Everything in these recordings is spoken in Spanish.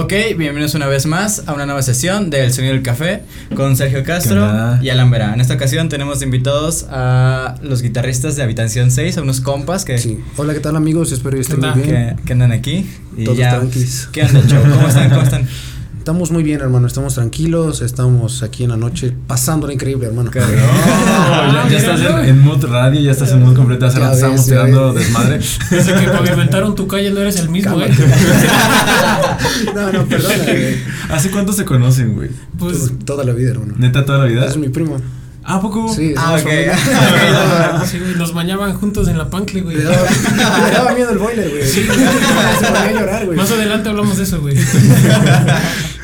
Ok, bienvenidos una vez más a una nueva sesión del Sonido del Café con Sergio Castro y Alan Vera. En esta ocasión tenemos invitados a los guitarristas de Habitación 6, a unos compas que... Sí. Hola, ¿qué tal amigos? Espero que estén muy bien. Que, andan aquí. Y Todos ya, tranquis. ¿Qué onda, ¿Cómo están? ¿Cómo están? Estamos muy bien, hermano. Estamos tranquilos. Estamos aquí en la noche pasándola increíble, hermano. No, ya, estás en, mood radio, ya estás en mood completo. Hace rato estábamos tirando desmadre. Desde que pavimentaron tu calle no eres el mismo, ¿eh? no, no, perdona, ¿Hace cuánto se conocen, güey? Pues toda la vida, hermano. ¿Neta toda la vida? Es mi primo. ¿Ah, poco? Sí, ah, okay. sí, güey, nos bañaban juntos en la pancle, güey. Me daba miedo el boiler, güey. Sí. Se ponía a llorar, güey. Más adelante hablamos de eso, güey.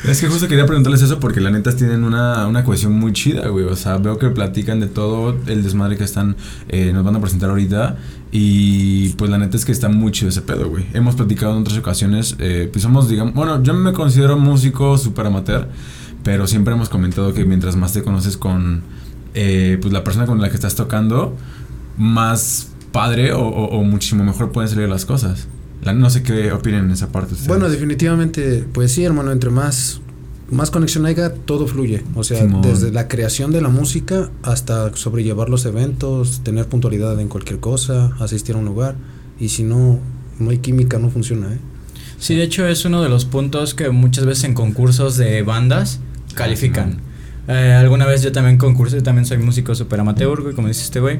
Es que justo quería preguntarles eso porque la neta tienen una, una cohesión muy chida, güey. O sea, veo que platican de todo el desmadre que están, eh, nos van a presentar ahorita. Y pues la neta es que está muy chido ese pedo, güey. Hemos platicado en otras ocasiones, eh, pues somos, digamos, bueno, yo me considero músico súper amateur, pero siempre hemos comentado que mientras más te conoces con eh, pues la persona con la que estás tocando, más padre o, muchísimo mejor pueden salir las cosas. No sé qué opinen en esa parte. Bueno, definitivamente, pues sí, hermano, entre más, más conexión haya, todo fluye. O sea, desde la creación de la música hasta sobrellevar los eventos, tener puntualidad en cualquier cosa, asistir a un lugar. Y si no, no hay química, no funciona, ¿eh? Sí, de hecho es uno de los puntos que muchas veces en concursos de bandas califican. Eh, alguna vez yo también concursé, yo también soy músico super amateur, güey, como dice este güey.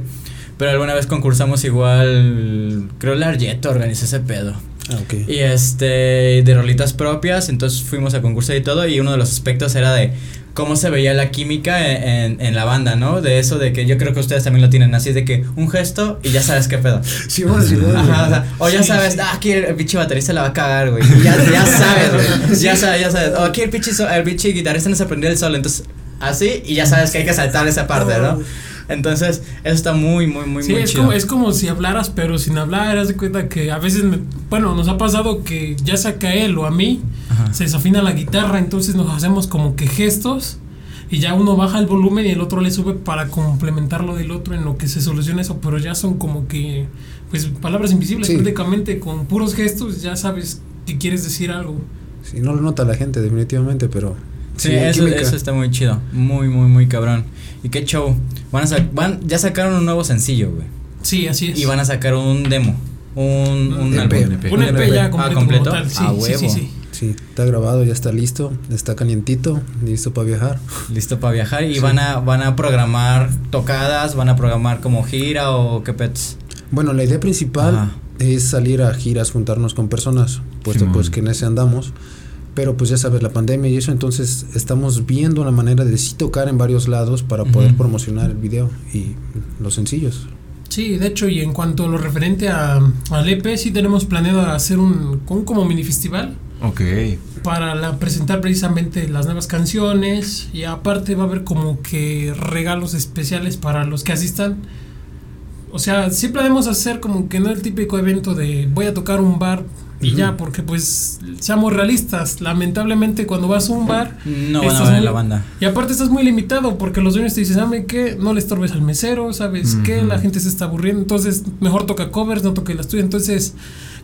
Pero alguna vez concursamos igual, creo la Arjeto organizó ese pedo. Ah, okay. Y este, de rolitas propias, entonces fuimos a concurso y todo, y uno de los aspectos era de cómo se veía la química en, en, la banda, ¿no? De eso de que yo creo que ustedes también lo tienen así, de que un gesto y ya sabes qué pedo. Sí, vamos, sí, o, ya sabes, ah, aquí el, pinche baterista la va a cagar, güey. Ya, ya sabes, güey. Ya sabes, ya sabes. O aquí el pinche, el pinche guitarrista no se aprendió el solo, entonces así y ya sabes que hay que saltar esa parte, ¿no? Entonces, eso está muy, muy, muy, sí, muy es Como, es como si hablaras, pero sin hablar, haz de cuenta que a veces, bueno, nos ha pasado que ya sea que él o a mí, se desafina la guitarra, entonces nos hacemos como que gestos y ya uno baja el volumen y el otro le sube para complementar lo del otro en lo que se soluciona eso, pero ya son como que, pues, palabras invisibles, prácticamente con puros gestos ya sabes que quieres decir algo. Sí, no lo nota la gente definitivamente, pero Sí, eso, eso, está muy chido. Muy, muy, muy cabrón. ¿Y qué show? Van a van, ya sacaron un nuevo sencillo, güey. Sí, así es. Y van a sacar un demo. Un, un, EP. E un EP, ya completo. Ah, completo. Sí, ah, huevo. Sí, sí, sí, está grabado, ya está listo, está calientito, listo para viajar. Listo para viajar y van a van a programar tocadas, van a programar como gira o qué pets. Bueno, la idea principal es salir a giras, juntarnos con personas, puesto pues que en ese andamos. Pero pues ya sabes, la pandemia y eso, entonces estamos viendo la manera de sí tocar en varios lados para poder promocionar el video y los sencillos. Sí, de hecho, y en cuanto a lo referente a, al EP, sí tenemos planeado hacer un, un como mini festival. Ok. Para la, presentar precisamente las nuevas canciones y aparte va a haber como que regalos especiales para los que asistan. O sea, sí planemos hacer como que no el típico evento de voy a tocar un bar y ya, porque pues seamos realistas, lamentablemente cuando vas a un bar no van a ver la banda. Y aparte estás muy limitado porque los dueños te dicen, ¿sabe qué? No le estorbes al mesero, ¿sabes qué? La gente se está aburriendo, entonces mejor toca covers, no toque las tuyas, entonces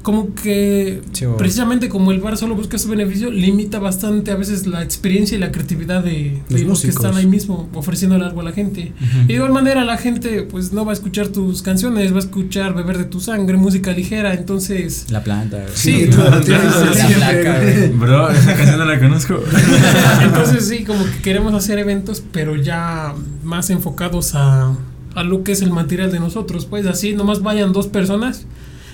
como que precisamente como el bar solo busca su beneficio, limita bastante a veces la experiencia y la creatividad de, los, que están ahí mismo ofreciéndole algo a la gente. Y de igual manera la gente pues no va a escuchar tus canciones, va a escuchar beber de tu sangre, música ligera, entonces... La planta. Sí, Bro, esa canción no la conozco. entonces sí, como que queremos hacer eventos, pero ya más enfocados a, a lo que es el material de nosotros, pues así nomás vayan dos personas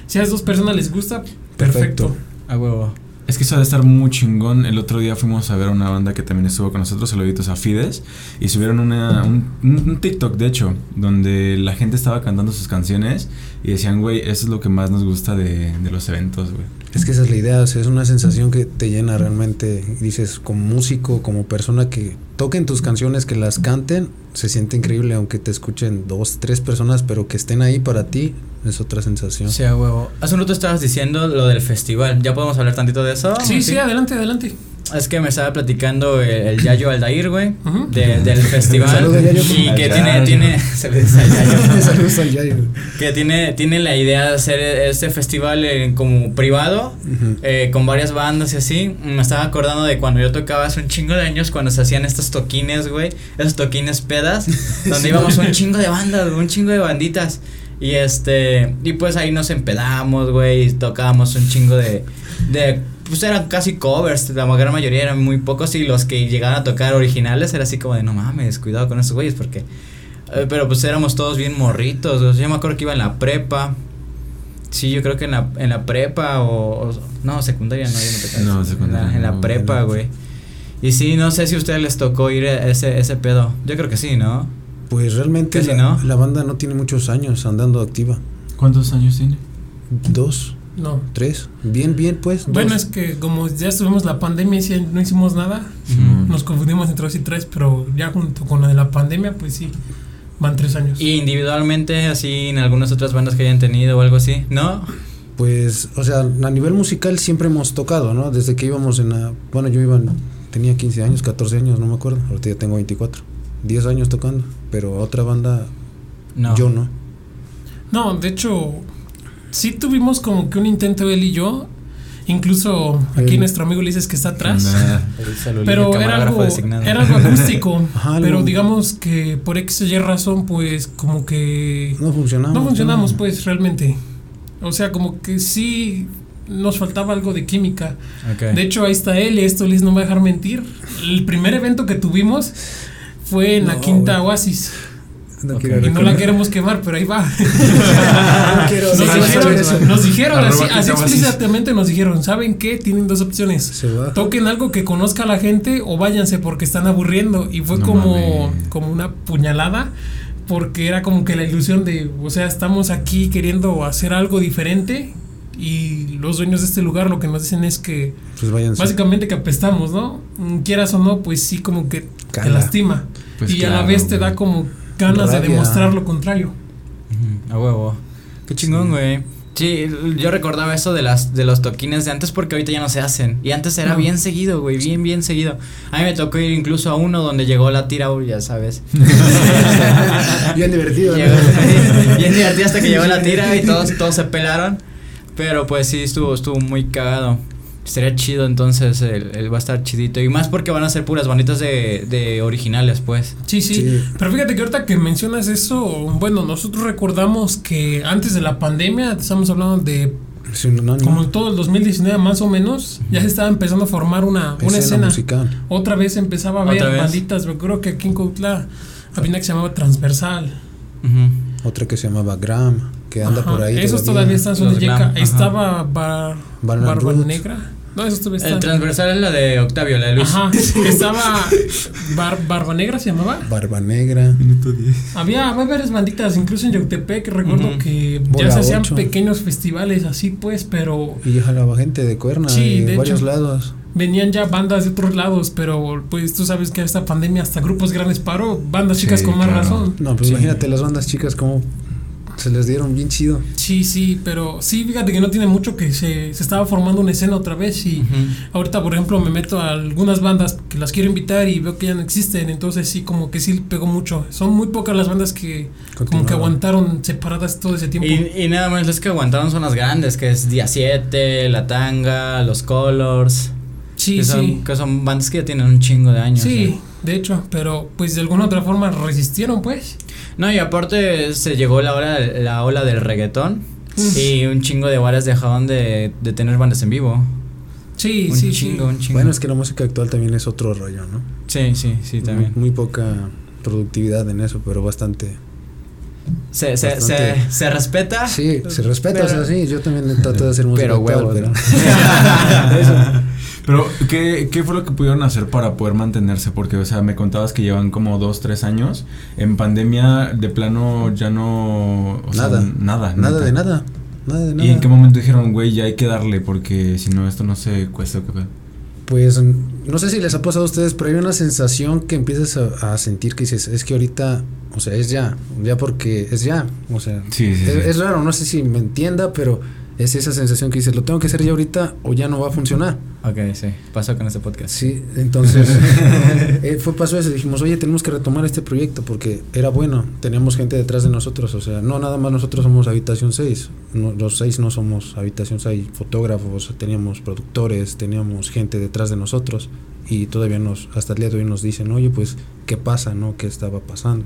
si a esas dos personas les gusta, perfecto. A huevo. Es que eso de estar muy chingón. El otro día fuimos a ver una banda que también estuvo con nosotros, saluditos a Fides, y subieron una, un, un, TikTok, de hecho, donde la gente estaba cantando sus canciones y decían, güey, eso es lo que más nos gusta de, de los eventos, güey. Es que esa es la idea, o sea, es una sensación que te llena realmente. Dices, como músico, como persona que toquen tus canciones, que las canten, se siente increíble, aunque te escuchen dos, tres personas, pero que estén ahí para ti, es otra sensación. Sí, a huevo. Hace un rato estabas diciendo lo del festival. ¿Ya podemos hablar tantito de eso? Sí, sí, adelante, adelante. Es que me estaba platicando el, Yayo Aldair, güey, del festival. y que tiene, tiene, saludos al Yayo. Que tiene, tiene la idea de hacer este festival como privado, eh, con varias bandas y así. Me estaba acordando de cuando yo tocaba hace un chingo de años, cuando se hacían estos toquines, güey, esos toquines pedas, donde íbamos un chingo de bandas, un chingo de banditas. Y este, y pues ahí nos empedamos, güey, y tocábamos un chingo de, de pues eran casi covers, la gran mayoría eran muy pocos y los que llegaban a tocar originales era así como de no mames, cuidado con esos güeyes porque eh, pero pues éramos todos bien morritos, yo me acuerdo que iba en la prepa. Sí, yo creo que en la, en la prepa o, no, secundaria no, yo no, no secundaria. En la, prepa, güey. Y sí, no sé si a ustedes les tocó ir a ese ese pedo. Yo creo que sí, ¿no? Pues realmente la, no? la banda no tiene muchos años andando activa. ¿Cuántos años tiene? Dos. No. Tres. Bien, bien, pues. Bueno, es que como ya estuvimos la pandemia y no hicimos nada, nos confundimos entre dos y tres, pero ya junto con la de la pandemia, pues sí, van tres años. ¿Y individualmente, así en algunas otras bandas que hayan tenido o algo así? ¿No? Pues, o sea, a nivel musical siempre hemos tocado, ¿no? Desde que íbamos en la. Bueno, yo iba. tenía 15 años, 14 años, no me acuerdo. Ahorita ya tengo 24. 10 años tocando. Pero otra banda. No. Yo no. No, de hecho, sí tuvimos como que un intento él y yo. Incluso aquí nuestro amigo le dices que está atrás. pero era algo, era algo acústico. pero digamos que por X y razón, pues como que. No funcionamos. No funcionamos, pues realmente. O sea, como que sí nos faltaba algo de química. De hecho, ahí está él y esto les no me va a dejar mentir. El primer evento que tuvimos fue en la Quinta Oasis. No y no la queremos quemar, pero ahí va. nos, dijeron, así, explícitamente nos dijeron, ¿saben qué? Tienen dos opciones. Toquen algo que conozca a la gente o váyanse porque están aburriendo. Y fue como, como una puñalada porque era como que la ilusión de, o sea, estamos aquí queriendo hacer algo diferente y los dueños de este lugar lo que nos dicen es que pues básicamente que apestamos, ¿no? Quieras o no, pues sí como que te lastima. Pues y a la vez te da como ganas de demostrar lo contrario. A huevo. Qué chingón, güey. Sí, yo recordaba eso de las de los toquines de antes porque ahorita ya no se hacen. Y antes era bien seguido, güey, bien, bien seguido. A mí me tocó ir incluso a uno donde llegó la tira, ya sabes. bien divertido. bien divertido hasta que llegó la tira y todos, todos se pelaron. Pero pues sí, estuvo, estuvo muy cagado. Sería chido entonces, el, va a estar chidito. Y más porque van a ser puras banditas de, de originales, pues. Sí, sí, Pero fíjate que ahorita que mencionas eso, bueno, nosotros recordamos que antes de la pandemia, estamos hablando de como todo el 2019 más o menos, ya se estaba empezando a formar una, una escena. Otra vez empezaba a ver banditas, me acuerdo que aquí en Cuautla había una que se llamaba Transversal. Otra que se llamaba Gram, que anda por ahí. Esos todavía, están sobre Estaba Barba Negra. No, eso estuve El transversal es la de Octavio, la de Luis. Ajá. Estaba Barba Negra, ¿se llamaba? Barba Negra. Minuto 10. Había, había varias banditas, incluso en Yautepec, recuerdo que ya se hacían pequeños festivales así, pues, pero. Y ya jalaba gente de cuerna sí, de, varios lados. Venían ya bandas de otros lados, pero pues tú sabes que esta pandemia hasta grupos grandes paró, bandas chicas con más razón. No, pues imagínate las bandas chicas como se les dieron bien chido. Sí, sí, pero sí, fíjate que no tiene mucho que se, se estaba formando una escena otra vez y ahorita, por ejemplo, me meto a algunas bandas que las quiero invitar y veo que ya no existen, entonces sí, como que sí pegó mucho. Son muy pocas las bandas que como que aguantaron separadas todo ese tiempo. Y, nada más las que aguantaron son las grandes, que es Día 7, La Tanga, Los Colors. Sí, que son, sí. Que son bandas que ya tienen un chingo de años. Sí, ¿eh? de hecho, pero pues de alguna otra forma resistieron, pues. No, y aparte se llegó la ola, la ola del reggaetón y un chingo de bares dejaron de, de tener bandas en vivo. Sí, sí, sí. Un chingo. Bueno, es que la música actual también es otro rollo, ¿no? Sí, sí, sí, también. Muy, poca productividad en eso, pero bastante. Se, se, se, se, respeta. Sí, se respeta, o sea, sí, yo también trato de hacer música. Pero huevos, pero. Pero, ¿qué, ¿qué fue lo que pudieron hacer para poder mantenerse? Porque, o sea, me contabas que llevan como dos, tres años. En pandemia, de plano, ya no... nada, nada. Nada de nada. Nada de nada. ¿Y en qué momento dijeron, güey, ya hay que darle? Porque si no, esto no se cuesta. ¿qué Pues no sé si les ha pasado a ustedes, pero hay una sensación que empiezas a, sentir que dices, es que ahorita, o sea, es ya, ya porque es ya, o sea, es, raro, no sé si me entienda, pero es esa sensación que dices, lo tengo que hacer ya ahorita o ya no va a funcionar. Ok, sí, pasó con este podcast. Sí, entonces eh, fue pasó eso, dijimos, oye, tenemos que retomar este proyecto porque era bueno, teníamos gente detrás de nosotros, o sea, no nada más nosotros somos Habitación 6, los seis no somos Habitación 6, fotógrafos, teníamos productores, teníamos gente detrás de nosotros y todavía nos, hasta el día de hoy nos dicen, oye, pues, ¿qué pasa, no? ¿Qué estaba pasando?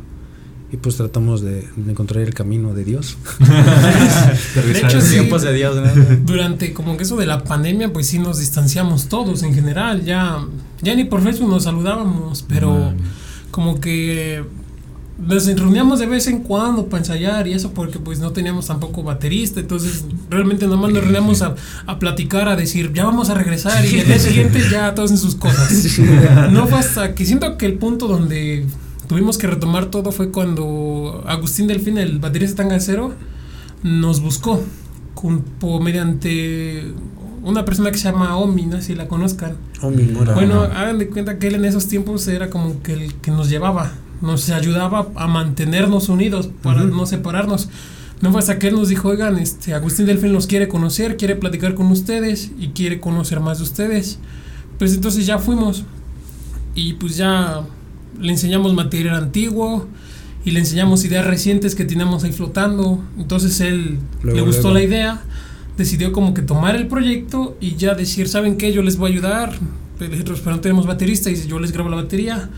Y pues tratamos de, encontrar el camino de Dios. de hecho, tiempos de Dios, durante como que eso de la pandemia, pues sí nos distanciamos todos en general, ya, ya ni por Facebook nos saludábamos, pero como que nos reuníamos de vez en cuando para ensayar y eso porque pues no teníamos tampoco baterista, entonces realmente nomás nos reuníamos a, a platicar, a decir, ya vamos a regresar y el día siguiente ya todos en sus cosas. No fue hasta que siento que el punto donde tuvimos que retomar todo fue cuando Agustín Delfín, el baterista tangasero, nos buscó mediante una persona que se llama Omi, no sé si la conozcan. Omi Bueno, hagan de cuenta que él en esos tiempos era como que el que nos llevaba, nos ayudaba a mantenernos unidos para no separarnos. No fue hasta que él nos dijo, oigan, este, Agustín Delfín los quiere conocer, quiere platicar con ustedes y quiere conocer más de ustedes. Pues entonces ya fuimos y pues ya le enseñamos material antiguo y le enseñamos ideas recientes que teníamos ahí flotando. Entonces él le gustó la idea, decidió como que tomar el proyecto y ya decir, ¿saben qué? Yo les voy a ayudar. Pero no tenemos baterista y yo les grabo la batería,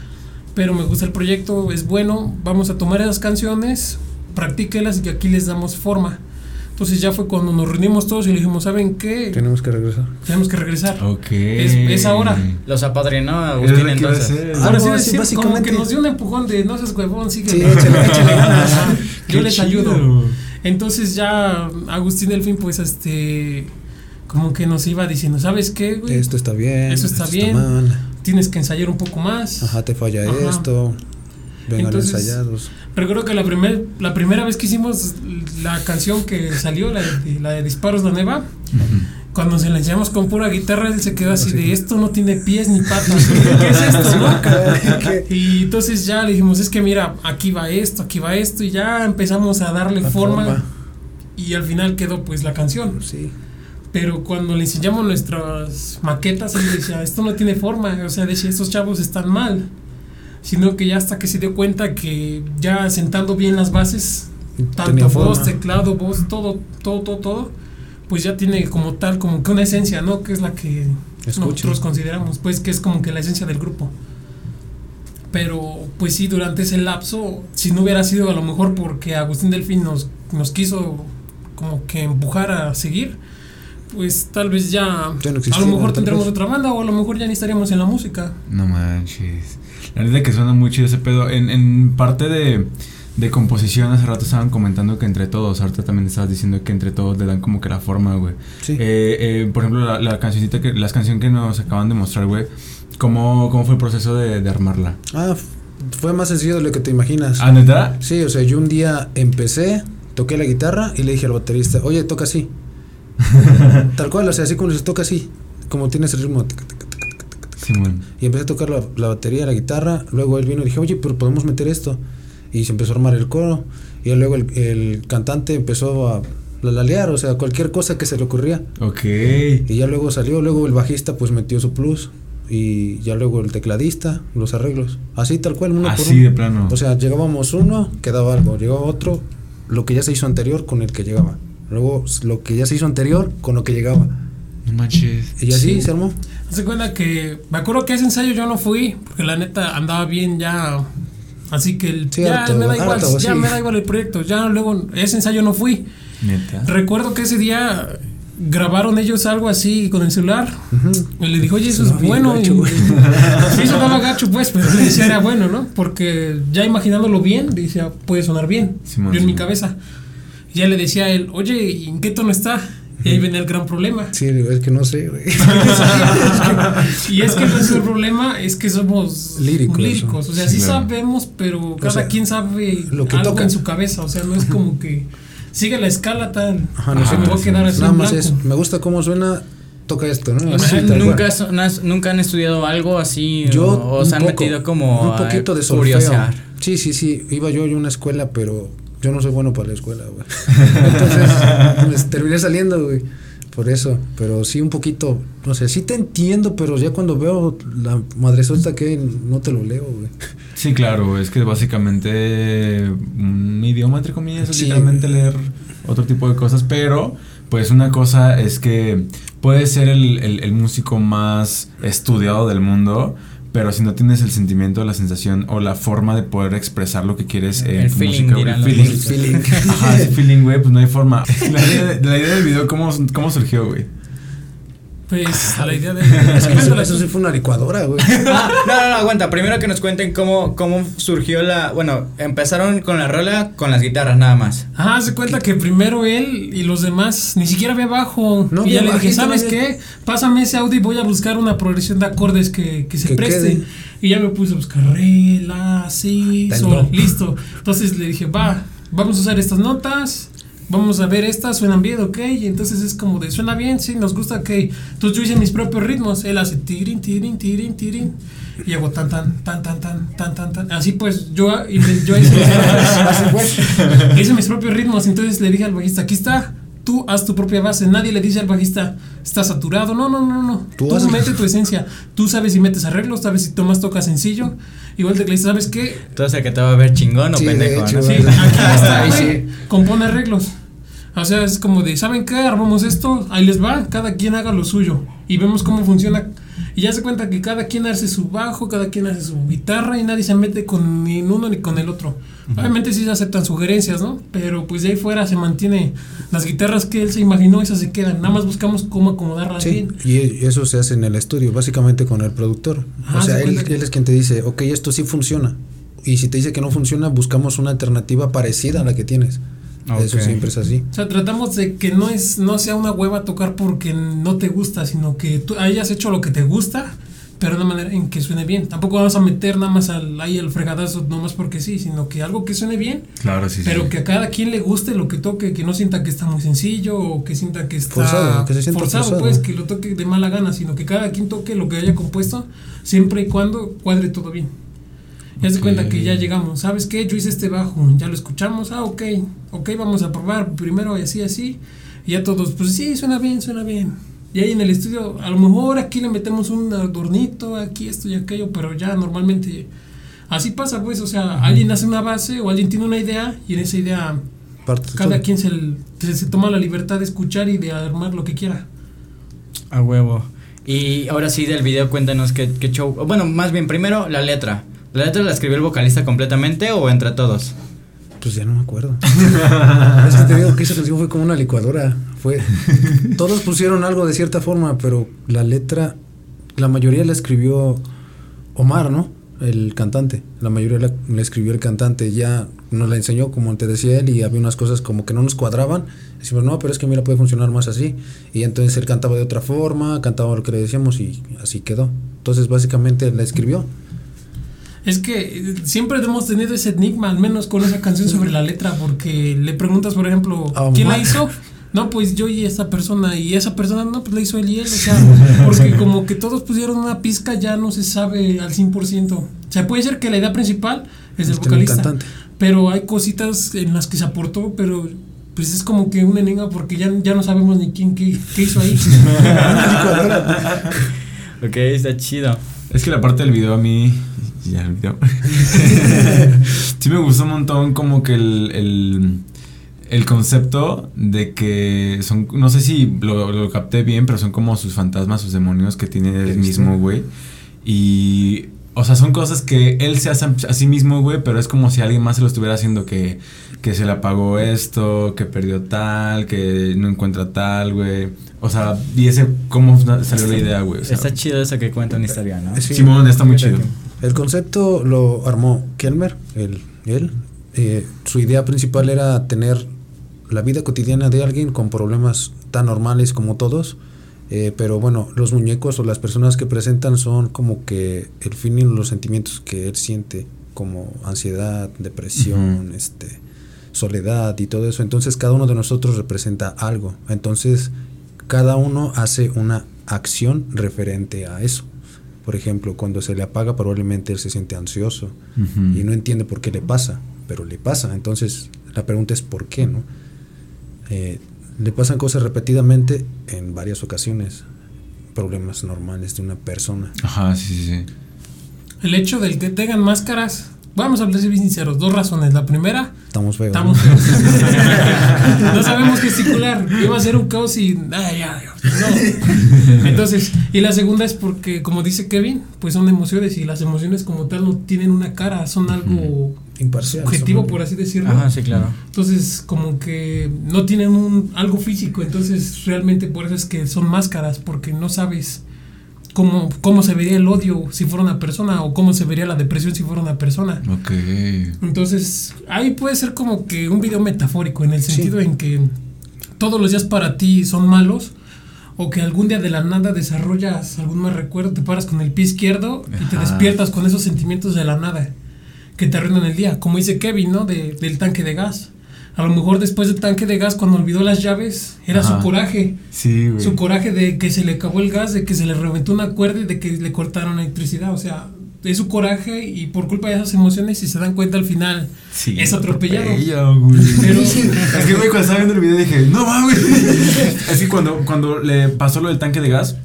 pero me gusta el proyecto, es bueno, vamos a tomar esas canciones, practíquelas y aquí les damos forma. Entonces ya fue cuando nos reunimos todos y le dijimos, ¿saben qué? Tenemos que regresar. Tenemos que regresar. Ok. Es, ahora. Los apadrinó Agustín entonces. Ahora sí, decir, básicamente. como que nos dio un empujón de no seas huevón, sigue. Sí, échale, échale ganas. Yo les ayudo. Entonces ya Agustín Delfín, pues este como que nos iba diciendo, ¿sabes qué, güey? Esto está bien. Eso está bien. Tienes que ensayar un poco más. Ajá, te falla esto. Vengan ensayados. Recuerdo que la, primer, la primera vez que hicimos la canción que salió, la de, la de Disparos la Neva, cuando se la enseñamos con pura guitarra, él se quedó así de esto no tiene pies ni patas. ¿Qué es esto, y entonces ya le dijimos, es que mira, aquí va esto, aquí va esto, y ya empezamos a darle forma, Y al final quedó pues la canción. Sí. Pero cuando le enseñamos nuestras maquetas, él decía, esto no tiene forma. O sea, decía, estos chavos están mal sino que ya hasta que se dio cuenta que ya sentando bien las bases, tanto voz, teclado, voz, todo, todo, todo, todo, pues ya tiene como tal, como que una esencia, ¿no? Que es la que nosotros consideramos, pues que es como que la esencia del grupo. Pero, pues sí, durante ese lapso, si no hubiera sido a lo mejor porque Agustín Delfín nos, nos quiso como que empujar a seguir, pues tal vez ya, a lo mejor tendremos otra banda o a lo mejor ya ni estaríamos en la música. No manches. La verdad que suena muy chido ese pedo. En, en parte de, de composición, hace rato estaban comentando que entre todos, ahorita también estabas diciendo que entre todos le dan como que la forma, güey. Sí. Eh, eh, por ejemplo, la, la cancioncita que, las canciones que nos acaban de mostrar, güey, ¿cómo, ¿cómo fue el proceso de, de armarla? Ah, fue más sencillo de lo que te imaginas. ¿Ah, neta? Sí, o sea, yo un día empecé, toqué la guitarra y le dije al baterista, oye, toca así. Tal cual, o sea, así como se toca así, como tienes el ritmo. Y empecé a tocar la, batería, la guitarra. Luego él vino y dije, oye, pero podemos meter esto. Y se empezó a armar el coro. Y luego el, cantante empezó a lalear, o sea, cualquier cosa que se le ocurría. Ok. Y ya luego salió, luego el bajista pues metió su plus. Y ya luego el tecladista, los arreglos. Así tal cual, uno Así de plano. O sea, llegábamos uno, quedaba algo. Llegaba otro, lo que ya se hizo anterior con el que llegaba. Luego lo que ya se hizo anterior con lo que llegaba. No manches. Y así se armó. Se cuenta que me acuerdo que ese ensayo yo no fui, porque la neta andaba bien ya. Así que el, ya me da igual, ya me da igual el proyecto. Ya luego ese ensayo no fui. Neta. Recuerdo que ese día grabaron ellos algo así con el celular. Y le dijo, oye, eso es bueno. y, sí, sonaba gacho, pues, pero le decía, era bueno, ¿no? Porque ya imaginándolo bien, decía, puede sonar bien. yo en mi cabeza. Y ya le decía a él, oye, ¿y en qué tono está? Y ahí viene el gran problema. Sí, es que no sé, güey. y es que nuestro problema es que somos líricos. O sea, sí, sabemos, pero cada quien sabe lo que algo toca. en su cabeza. O sea, no es como que sigue la escala tan. Ajá, no sé, me voy a quedar así. Nada más eso. Me gusta cómo suena. Toca esto, ¿no? Así, ¿Nunca, ¿Nunca han estudiado algo así? Yo, o, se han metido como. Un poquito de solfeo. Sí, sí, sí. Iba yo a una escuela, pero yo no soy bueno para la escuela, güey. Entonces, pues, terminé saliendo, güey. Por eso, pero sí un poquito, no sé, sí te entiendo, pero ya cuando veo la madre suelta que no te lo leo, güey. Sí, claro, es que básicamente un idioma, entre comillas, es literalmente leer otro tipo de cosas, pero pues una cosa es que puedes ser el, el, el músico más estudiado del mundo, pero si no tienes el sentimiento, la sensación o la forma de poder expresar lo que quieres en el feeling, música, el feeling, feeling. Ajá, ese feeling, güey, pues no hay forma. La idea, de, la idea del video, ¿cómo, cómo surgió, güey? Pues la idea de. eso, sí fue una licuadora, güey. Ah, no, no, no, aguanta. Primero que nos cuenten cómo, cómo surgió la. Bueno, empezaron con la rola con las guitarras nada más. Ah, se cuenta que primero él y los demás ni siquiera había bajo. No, y ya le dije, ¿sabes qué? Pásame ese audio y voy a buscar una progresión de acordes que, que se preste. Y ya me puse a buscar re, la, si, sol, listo. Entonces le dije, va, vamos a usar estas notas vamos a ver estas, suenan bien, ok, y entonces es como de, suena bien, sí, nos gusta, ok. Entonces yo hice mis propios ritmos, él hace tirin, tirin, tirin, tirin, y hago tan, tan, tan, tan, tan, tan, tan, tan. Así pues, yo, yo hice, mis, hice mis propios ritmos, entonces le dije al bajista, aquí está, tú haz tu propia base. Nadie le dice al bajista, está saturado. No, no, no, no. Tú, tú mete tu esencia. Tú sabes si metes arreglos, sabes si tomas toca sencillo. Igual te dice, ¿sabes qué? Entonces el que te va a ver chingón o pendejo. Sí, aquí está, sí. compone arreglos. O sea, es como de, ¿saben qué? Armamos esto, ahí les va, cada quien haga lo suyo. Y vemos cómo funciona. Y ya se cuenta que cada quien hace su bajo, cada quien hace su guitarra y nadie se mete con ni uno ni con el otro. Obviamente sí se aceptan sugerencias, ¿no? Pero pues de ahí fuera se mantiene las guitarras que él se imaginó, esas se quedan. Nada más buscamos cómo acomodarlas bien. Y eso se hace en el estudio, básicamente con el productor. o ah, sea, él, él es quien te dice, ok, esto sí funciona. Y si te dice que no funciona, buscamos una alternativa parecida a la que tienes. Eso siempre es así. O sea, tratamos de que no es no sea una hueva tocar porque no te gusta, sino que tú hayas hecho lo que te gusta, pero de una manera en que suene bien. Tampoco vamos a meter nada más al, ahí el fregadazo nomás porque sí, sino que algo que suene bien. Claro, sí. Pero que a cada quien le guste lo que toque, que no sienta que está muy sencillo o que sienta que está forzado, que se forzado, pues, que lo toque de mala gana, sino que cada quien toque lo que haya compuesto, siempre y cuando cuadre todo bien. Ya se cuenta que ya llegamos. ¿Sabes qué? Yo hice este bajo. Ya lo escuchamos. Ah, ok. Ok, vamos a probar primero y así, así. Y ya todos, pues sí, suena bien, suena bien. Y ahí en el estudio, a lo mejor aquí le metemos un adornito, aquí esto y aquello, pero ya normalmente así pasa, pues. O sea, alguien hace una base o alguien tiene una idea y en esa idea cada quien se, se, toma la libertad de escuchar y de armar lo que quiera. A huevo. Y ahora sí, del video, cuéntanos qué, qué show. Bueno, más bien, primero la letra. ¿La letra la escribió el vocalista completamente o entre todos? Pues ya no me acuerdo. es que te digo que esa canción fue como una licuadora. Fue. Todos pusieron algo de cierta forma, pero la letra, la mayoría la escribió Omar, ¿no? El cantante. La mayoría la, escribió el cantante. Ya nos la enseñó, como te decía él, y había unas cosas como que no nos cuadraban. Decimos, no, pero es que mira, puede funcionar más así. Y entonces él cantaba de otra forma, cantaba lo que le decíamos y así quedó. Entonces, básicamente la escribió. Es que siempre hemos tenido ese enigma, al menos con esa canción sobre la letra, porque le preguntas, por ejemplo, ah, ¿quién la hizo? No, pues yo y esa persona, y esa persona, no, pues la hizo él y él, o sea, porque como que todos pusieron una pizca, ya no se sabe al 100%. O sea, puede ser que la idea principal es del vocalista, pero hay cositas en las que se aportó, pero pues es como que un enigma porque ya, ya no sabemos ni quién qué, qué hizo ahí. ok, está chido. Es que la parte del video a mí ya sí me gustó un montón como que el, el, concepto de que son, no sé si lo, lo, capté bien, pero son como sus fantasmas, sus demonios que tiene él mismo, güey. Y, o sea, son cosas que él se hace a sí mismo, güey, pero es como si alguien más se lo estuviera haciendo que, que se le apagó esto, que perdió tal, que no encuentra tal, güey. O sea, y ese, cómo salió la idea, güey. está chido eso que cuenta una historia, ¿no? Simón, está muy chido. El concepto lo armó Kelmer, él. él. Eh, su idea principal era tener la vida cotidiana de alguien con problemas tan normales como todos. Eh, pero bueno, los muñecos o las personas que presentan son como que el fin y los sentimientos que él siente, como ansiedad, depresión, este, soledad y todo eso. Entonces cada uno de nosotros representa algo. Entonces cada uno hace una acción referente a eso. Por ejemplo, cuando se le apaga probablemente él se siente ansioso y no entiende por qué le pasa, pero le pasa. Entonces La pregunta es por qué, ¿no? Eh, le pasan cosas repetidamente en varias ocasiones, problemas normales de una persona. Ajá, sí, sí, sí. El hecho del que tengan máscaras Vamos a hablar bien sinceros, dos razones. La primera, estamos feos. Estamos feos. no sabemos gesticular. Iba a ser un caos y. Ay, ya, no. Entonces, y la segunda es porque, como dice Kevin, pues son emociones y las emociones como tal no tienen una cara, son algo imparcial. Objetivo, por así decirlo. Ajá, sí, claro. Entonces, como que no tienen un algo físico. Entonces, realmente por eso es que son máscaras, porque no sabes cómo, cómo se vería el odio si fuera una persona o cómo se vería la depresión si fuera una persona. Ok. Entonces, ahí puede ser como que un video metafórico en el sentido en que todos los días para ti son malos o que algún día de la nada desarrollas algún mal recuerdo, te paras con el pie izquierdo y te despiertas con esos sentimientos de la nada que te arruinan el día, como dice Kevin, ¿no? De, del tanque de gas. A lo mejor después del tanque de gas, cuando olvidó las llaves, era su coraje. Sí, güey. Su coraje de que se le acabó el gas, de que se le reventó una cuerda y de que le cortaron la electricidad. O sea, es su coraje y por culpa de esas emociones, si se dan cuenta al final, es atropellado. Pero, es que, güey, cuando estaba viendo el video dije, no mames. es que cuando, cuando le pasó lo del tanque de gas,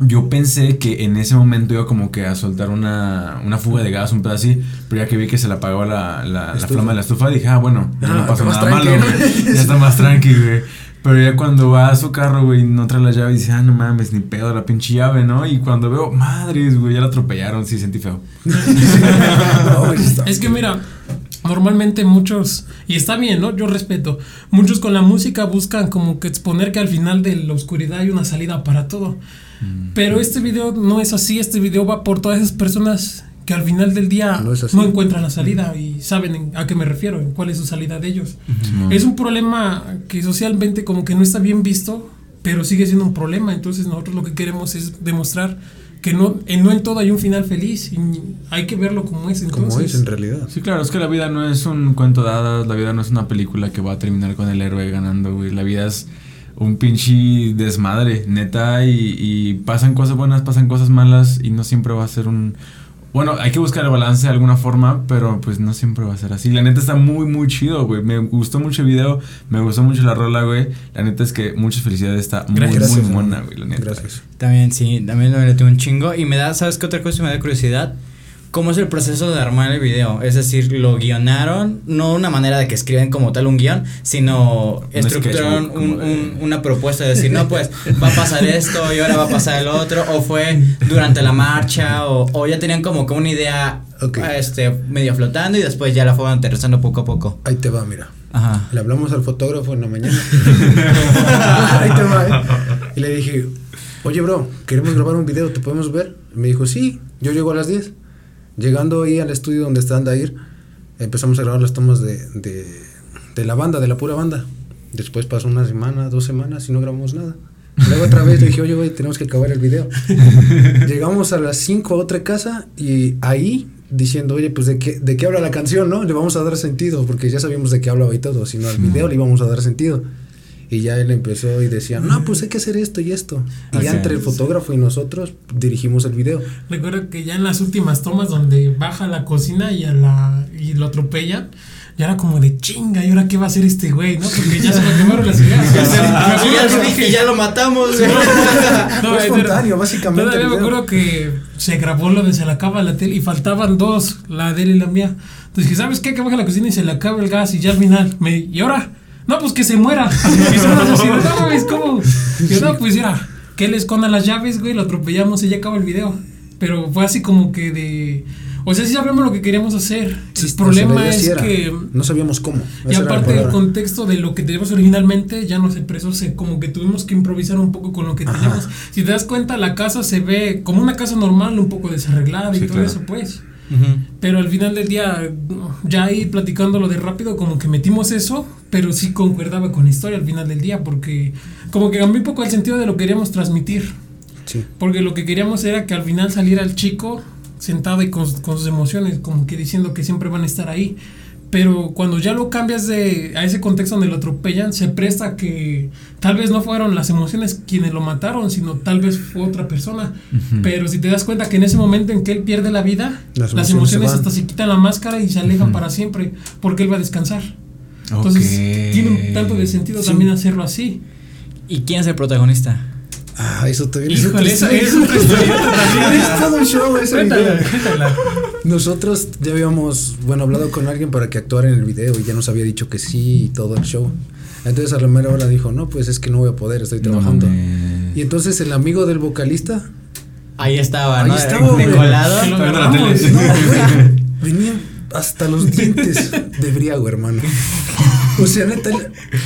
yo pensé que en ese momento iba como que a soltar una, una fuga de gas, un pedazo así, pero ya que vi que se le apagaba la, la, la flama de la estufa, dije, ah, bueno, ya no ah, pasó nada malo, Ya está más tranqui, güey. Pero ya cuando va a su carro, güey, no trae la llave y dice, ah, no mames, ni pedo, la pinche llave, ¿no? Y cuando veo, madres, güey, ya la atropellaron, sí, sentí feo. es que mira, normalmente muchos, y está bien, ¿no? Yo respeto, muchos con la música buscan como que exponer que al final de la oscuridad hay una salida para todo. Mm. Pero este video no es así, este video va por todas esas personas que al final del día no, encuentran la salida y saben a qué me refiero, cuál es su salida de ellos. Es un problema que socialmente como que no está bien visto, pero sigue siendo un problema, entonces nosotros lo que queremos es demostrar que no en, no en todo hay un final feliz y hay que verlo como es entonces. Como es en realidad. Sí, claro, es que la vida no es un cuento de hadas, la vida no es una película que va a terminar con el héroe ganando, güey. La vida es un pinche desmadre, neta, y, pasan cosas buenas, pasan cosas malas, y no siempre va a ser un... Bueno, hay que buscar el balance de alguna forma, pero pues no siempre va a ser así. La neta está muy, muy chido, güey. Me gustó mucho el video, me gustó mucho la rola, güey. La neta es que muchas felicidades, está muy, muy mona, güey, la neta. Gracias. También, sí, también me tengo un chingo. Y me da, ¿sabes qué otra cosa me da curiosidad? Cómo es el proceso de armar el video. Es decir, lo guionaron, no una manera de que escriben como tal un guion, sino estructuraron una propuesta de decir, no, pues va a pasar esto y ahora va a pasar el otro, o fue durante la marcha, o, ya tenían como que una idea este, medio flotando y después ya la fueron aterrizando poco a poco. Ahí te va, mira. Ajá. Le hablamos al fotógrafo en la mañana. Ahí te va, ¿eh? Y le dije, oye, bro, queremos grabar un video, ¿te podemos ver? Me dijo, sí, yo llego a las 10. Llegando ahí al estudio donde está Andair, empezamos a grabar las tomas de, de, la banda, de la pura banda. Después pasó una semana, dos semanas y no grabamos nada. Luego otra vez le dije, oye, güey, tenemos que acabar el video. Llegamos a las 5 a otra casa y ahí diciendo, oye, pues de qué, de qué habla la canción, ¿no? Le vamos a dar sentido, porque ya sabíamos de qué hablaba y todo, sino al video le íbamos a dar sentido. Y ya él empezó y decía, no, pues hay que hacer esto y esto. Y ya entre el fotógrafo y nosotros dirigimos el video. Recuerdo que ya en las últimas tomas donde baja a la cocina y, a la, y lo atropellan, ya era como de chinga, ¿y ahora qué va a hacer este güey? ¿no? Porque ya se me quemaron las ideas. ya lo dije, ya lo matamos. no, espontáneo, básicamente. Todavía me acuerdo que se grabó lo de se le acaba la tele y faltaban dos, la de él y la mía. Entonces dije, ¿sabes qué? Que baja a la cocina y se le acaba el gas y ya al final, me, ¿y ahora? No, pues que se muera. Y así, no, es como. Que no, pues mira, que él esconda las llaves, güey, lo atropellamos y ya acaba el video. Pero fue así como que de. O sea, sí sabíamos lo que queríamos hacer. el problema es que. No sabíamos cómo. Y aparte del contexto de lo que teníamos originalmente, ya nos expresó, se, como que tuvimos que improvisar un poco con lo que teníamos. Si te das cuenta, la casa se ve como una casa normal, un poco desarreglada y todo eso, pues. Pero al final del día, ya ahí platicándolo de rápido, como que metimos eso, pero sí concordaba con la historia al final del día, porque como que cambió un poco el sentido de lo que queríamos transmitir. Porque lo que queríamos era que al final saliera el chico sentado y con sus emociones, como que diciendo que siempre van a estar ahí. Pero cuando ya lo cambias de a ese contexto donde lo atropellan, se presta que tal vez no fueron las emociones quienes lo mataron, sino tal vez fue otra persona. Pero si te das cuenta que en ese momento en que él pierde la vida, las emociones, hasta se quitan la máscara y se alejan para siempre, porque él va a descansar. Entonces, tiene un tanto de sentido también hacerlo así. ¿Y quién es el protagonista? Ah, eso también Híjole, es eso es otra historia también. Es todo un show ese Cuéntala, video. cuéntala. Nosotros ya habíamos, bueno, hablado con alguien para que actuara en el video y ya nos había dicho que sí y todo el show. Entonces a la mera hora dijo, no, pues es que no voy a poder, estoy trabajando. mames. y entonces el amigo del vocalista Ahí estaba, Ahí ¿no? estaba, de colado. No, güey, venía hasta los dientes de briago, hermano. O sea, neta,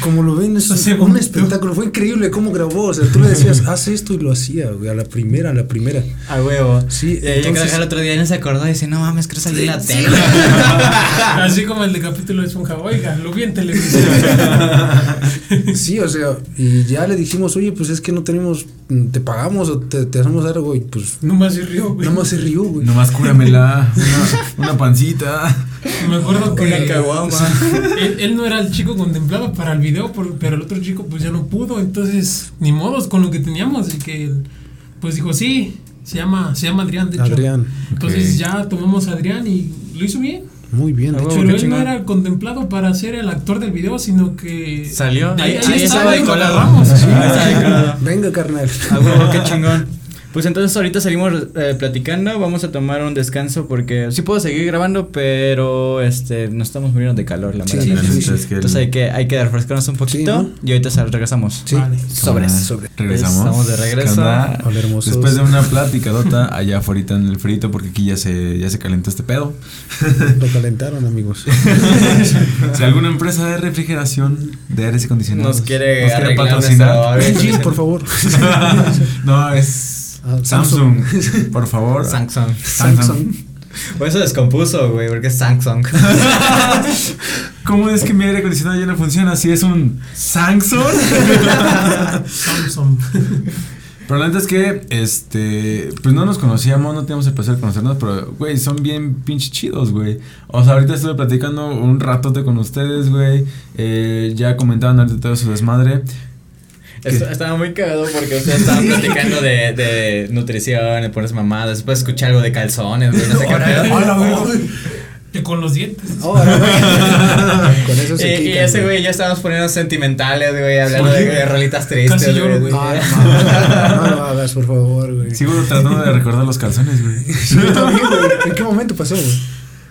como lo ven, es O sea, un espectáculo. Fue increíble cómo grabó. O sea, tú le decías, haz esto y lo hacía, güey, a la primera, a la primera. A huevo. Sí, Y que entonces- el otro día no se acordó y dice, no mames, creo salir en la tele. Así como el de capítulo de Esponja. Oiga, lo vi en televisión. Sí, o sea, y ya le dijimos, oye, pues es que no tenemos, te pagamos o te, te hacemos algo, y pues Nomás se rió, güey. nada más se rió, güey. Nomás cúramela. Una, una pancita. Me acuerdo que Una caguama. él, él no era el chico contemplado para el video, por- pero el otro chico pues ya no pudo, entonces ni modos con lo que teníamos y que él, pues dijo sí, se llama se llama Adrián de hecho. Adrián, Entonces ya tomamos a Adrián y lo hizo bien. muy bien, de Ah, hecho. pero él no chingón. era contemplado para ser el actor del video, sino que Salió. de Ahí, ahí ahí estaba estaba y de colado. Venga, carnal. A huevo, qué chingón. Pues entonces ahorita seguimos eh, platicando, vamos a tomar un descanso porque sí puedo seguir grabando, pero este nos estamos muriendo de calor la Sí, verdad. sí, sí, que Entonces hay que hay que refrescarnos un poquito ¿no? y ahorita sal- regresamos. Sí, Vale. sobres, Cámara. sobres. Regresamos. Estamos de regreso. Hola, hermosos. Después de una platicadota allá afuera en el frito, porque aquí ya se, ya se calentó este pedo. Lo calentaron, amigos. si alguna empresa de refrigeración de aires acondicionados Nos quiere arreglar patrocinar. nuestro- Sí, por favor. no, es Ah, Samsung. Por favor. Samsung. Samsung. Por eso descompuso, güey, porque es Samsung. ¿Cómo es que mi aire acondicionado ya no funciona si es un Samsung? Samsung. Pero la neta es que, este, pues no nos conocíamos, no teníamos el placer de conocernos, pero, güey, son bien pinche chidos, güey. O sea, ahorita estuve platicando un ratote con ustedes, güey. Eh, ya comentaban ahorita todo su desmadre. Est- Estaba muy cagado porque ustedes estaban platicando de, de nutrición, de ponerse mamadas. Después escuché algo de calzones, güey, no sé qué pedo. Que con los dientes. Ahora, Con eso se Y, ese güey ya estábamos poniendo sentimentales, güey, hablando de, de rolitas tristes. Casi lloro, güey. Ah, no, lo hagas, por favor, güey. Sigo tratando de recordar los calzones, güey. Sí, yo también, güey. ¿En qué momento pasó, güey?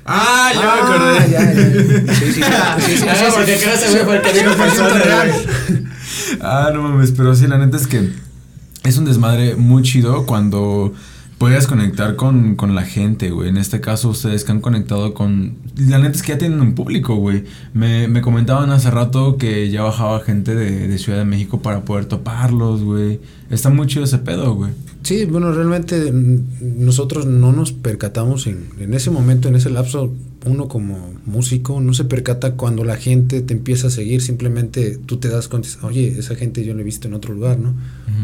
Ah, ya Ah, me acordé. ya, ya. Sí, sí, sí. sí, sí, Ah, sí, porque sí. creo ese güey porque digo 100% calzones, real. güey. Ah, no mames, pero sí, la neta es que es un desmadre muy chido cuando puedes conectar con, con la gente, güey. En este caso, ustedes que han conectado con... La neta es que ya tienen un público, güey. Me, me comentaban hace rato que ya bajaba gente de, de Ciudad de México para poder toparlos, güey. Está muy chido ese pedo, güey. Sí, bueno, realmente mm, nosotros no nos percatamos en, en ese momento, en ese lapso, uno como músico no se percata cuando la gente te empieza a seguir, simplemente tú te das cuenta, oye, esa gente yo la he visto en otro lugar, ¿no?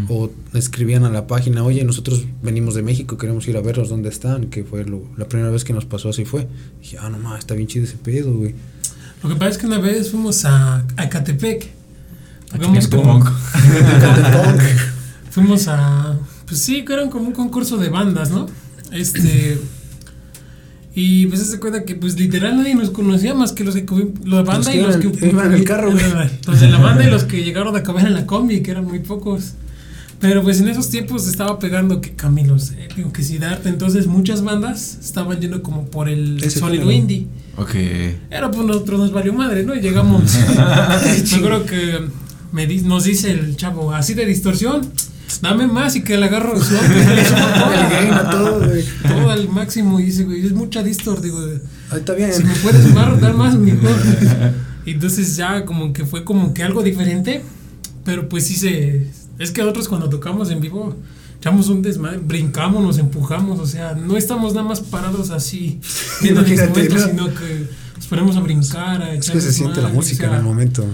O escribían a la página, oye, nosotros venimos de México, queremos ir a verlos dónde están, que fue lo- la primera vez que nos pasó así fue. dije, ah, no más, está bien chido ese pedo, güey. Lo que pasa es que una vez fuimos a, a Catepec. Como- Fuimos a. Pues sí, que eran como un concurso de bandas, ¿no? Este. Y pues se cuenta que, pues literal nadie nos conocía más que los que. La banda Los que y los que. iban en el carro, güey. Los de la banda y los que llegaron a acabar en la combi, que eran muy pocos. Pero pues en esos tiempos estaba pegando que Camilo Serio, que Siddhartha. Entonces muchas bandas estaban yendo como por el Ese sonido género. indie. Ok. Pero pues nosotros nos valió madre, ¿no? Y llegamos. Yo creo que me di- nos dice el chavo, así de distorsión, dame más y que le agarro El gain a todo, güey. todo al máximo. Y dice, güey, es mucha distor. Digo, Ahí está bien. si me puedes más, dar más, mejor. Y entonces ya como que fue como que algo diferente. Pero pues sí se. Es que nosotros cuando tocamos en vivo. Echamos un desmadre, brincamos, nos empujamos, o sea, no estamos nada más parados así viendo el instrumento, ¿no? sino que nos ponemos a brincar, a Es echar que se siente la música o sea, en el momento.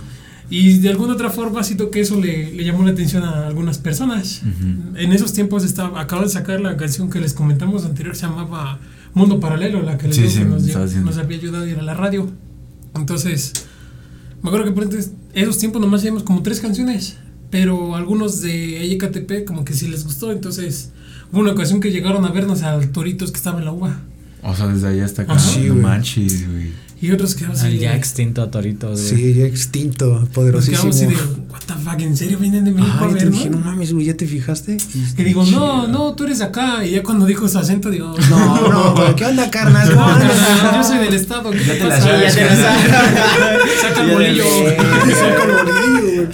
Y de alguna otra forma siento que eso le, le llamó la atención a algunas personas. Ujú. En esos tiempos estaba, acabo de sacar la canción que les comentamos anterior, se llamaba Mundo Paralelo, la que les Sí, sí, que nos, nos había ayudado a ir a la radio. Entonces, me acuerdo que por entonces, esos tiempos nomás hacíamos como tres canciones, pero algunos de EYKTP como que sí les gustó, entonces hubo una ocasión que llegaron a vernos al Toritos que estaba en la uva. O sea, desde ahí hasta acá. Ajá. Sí, no manches, güey. Y otros quedamos así. ya extinto Torito, güey. Sí, ya extinto, poderosísimo. Nos quedamos así de, what the fuck, ¿en serio vienen de México Ay, a te ver, dije, no mames, güey, ¿ya te fijaste? Y digo, no, no, tú eres de acá. Y ya cuando dijo su acento, digo, No, no, güey, ¿qué onda, carnal? Yo soy del estado. ¿Qué te te la pasa? sabes, ya te lo sabes. Saca el Ya bolillo. Saca el bolillo, güey.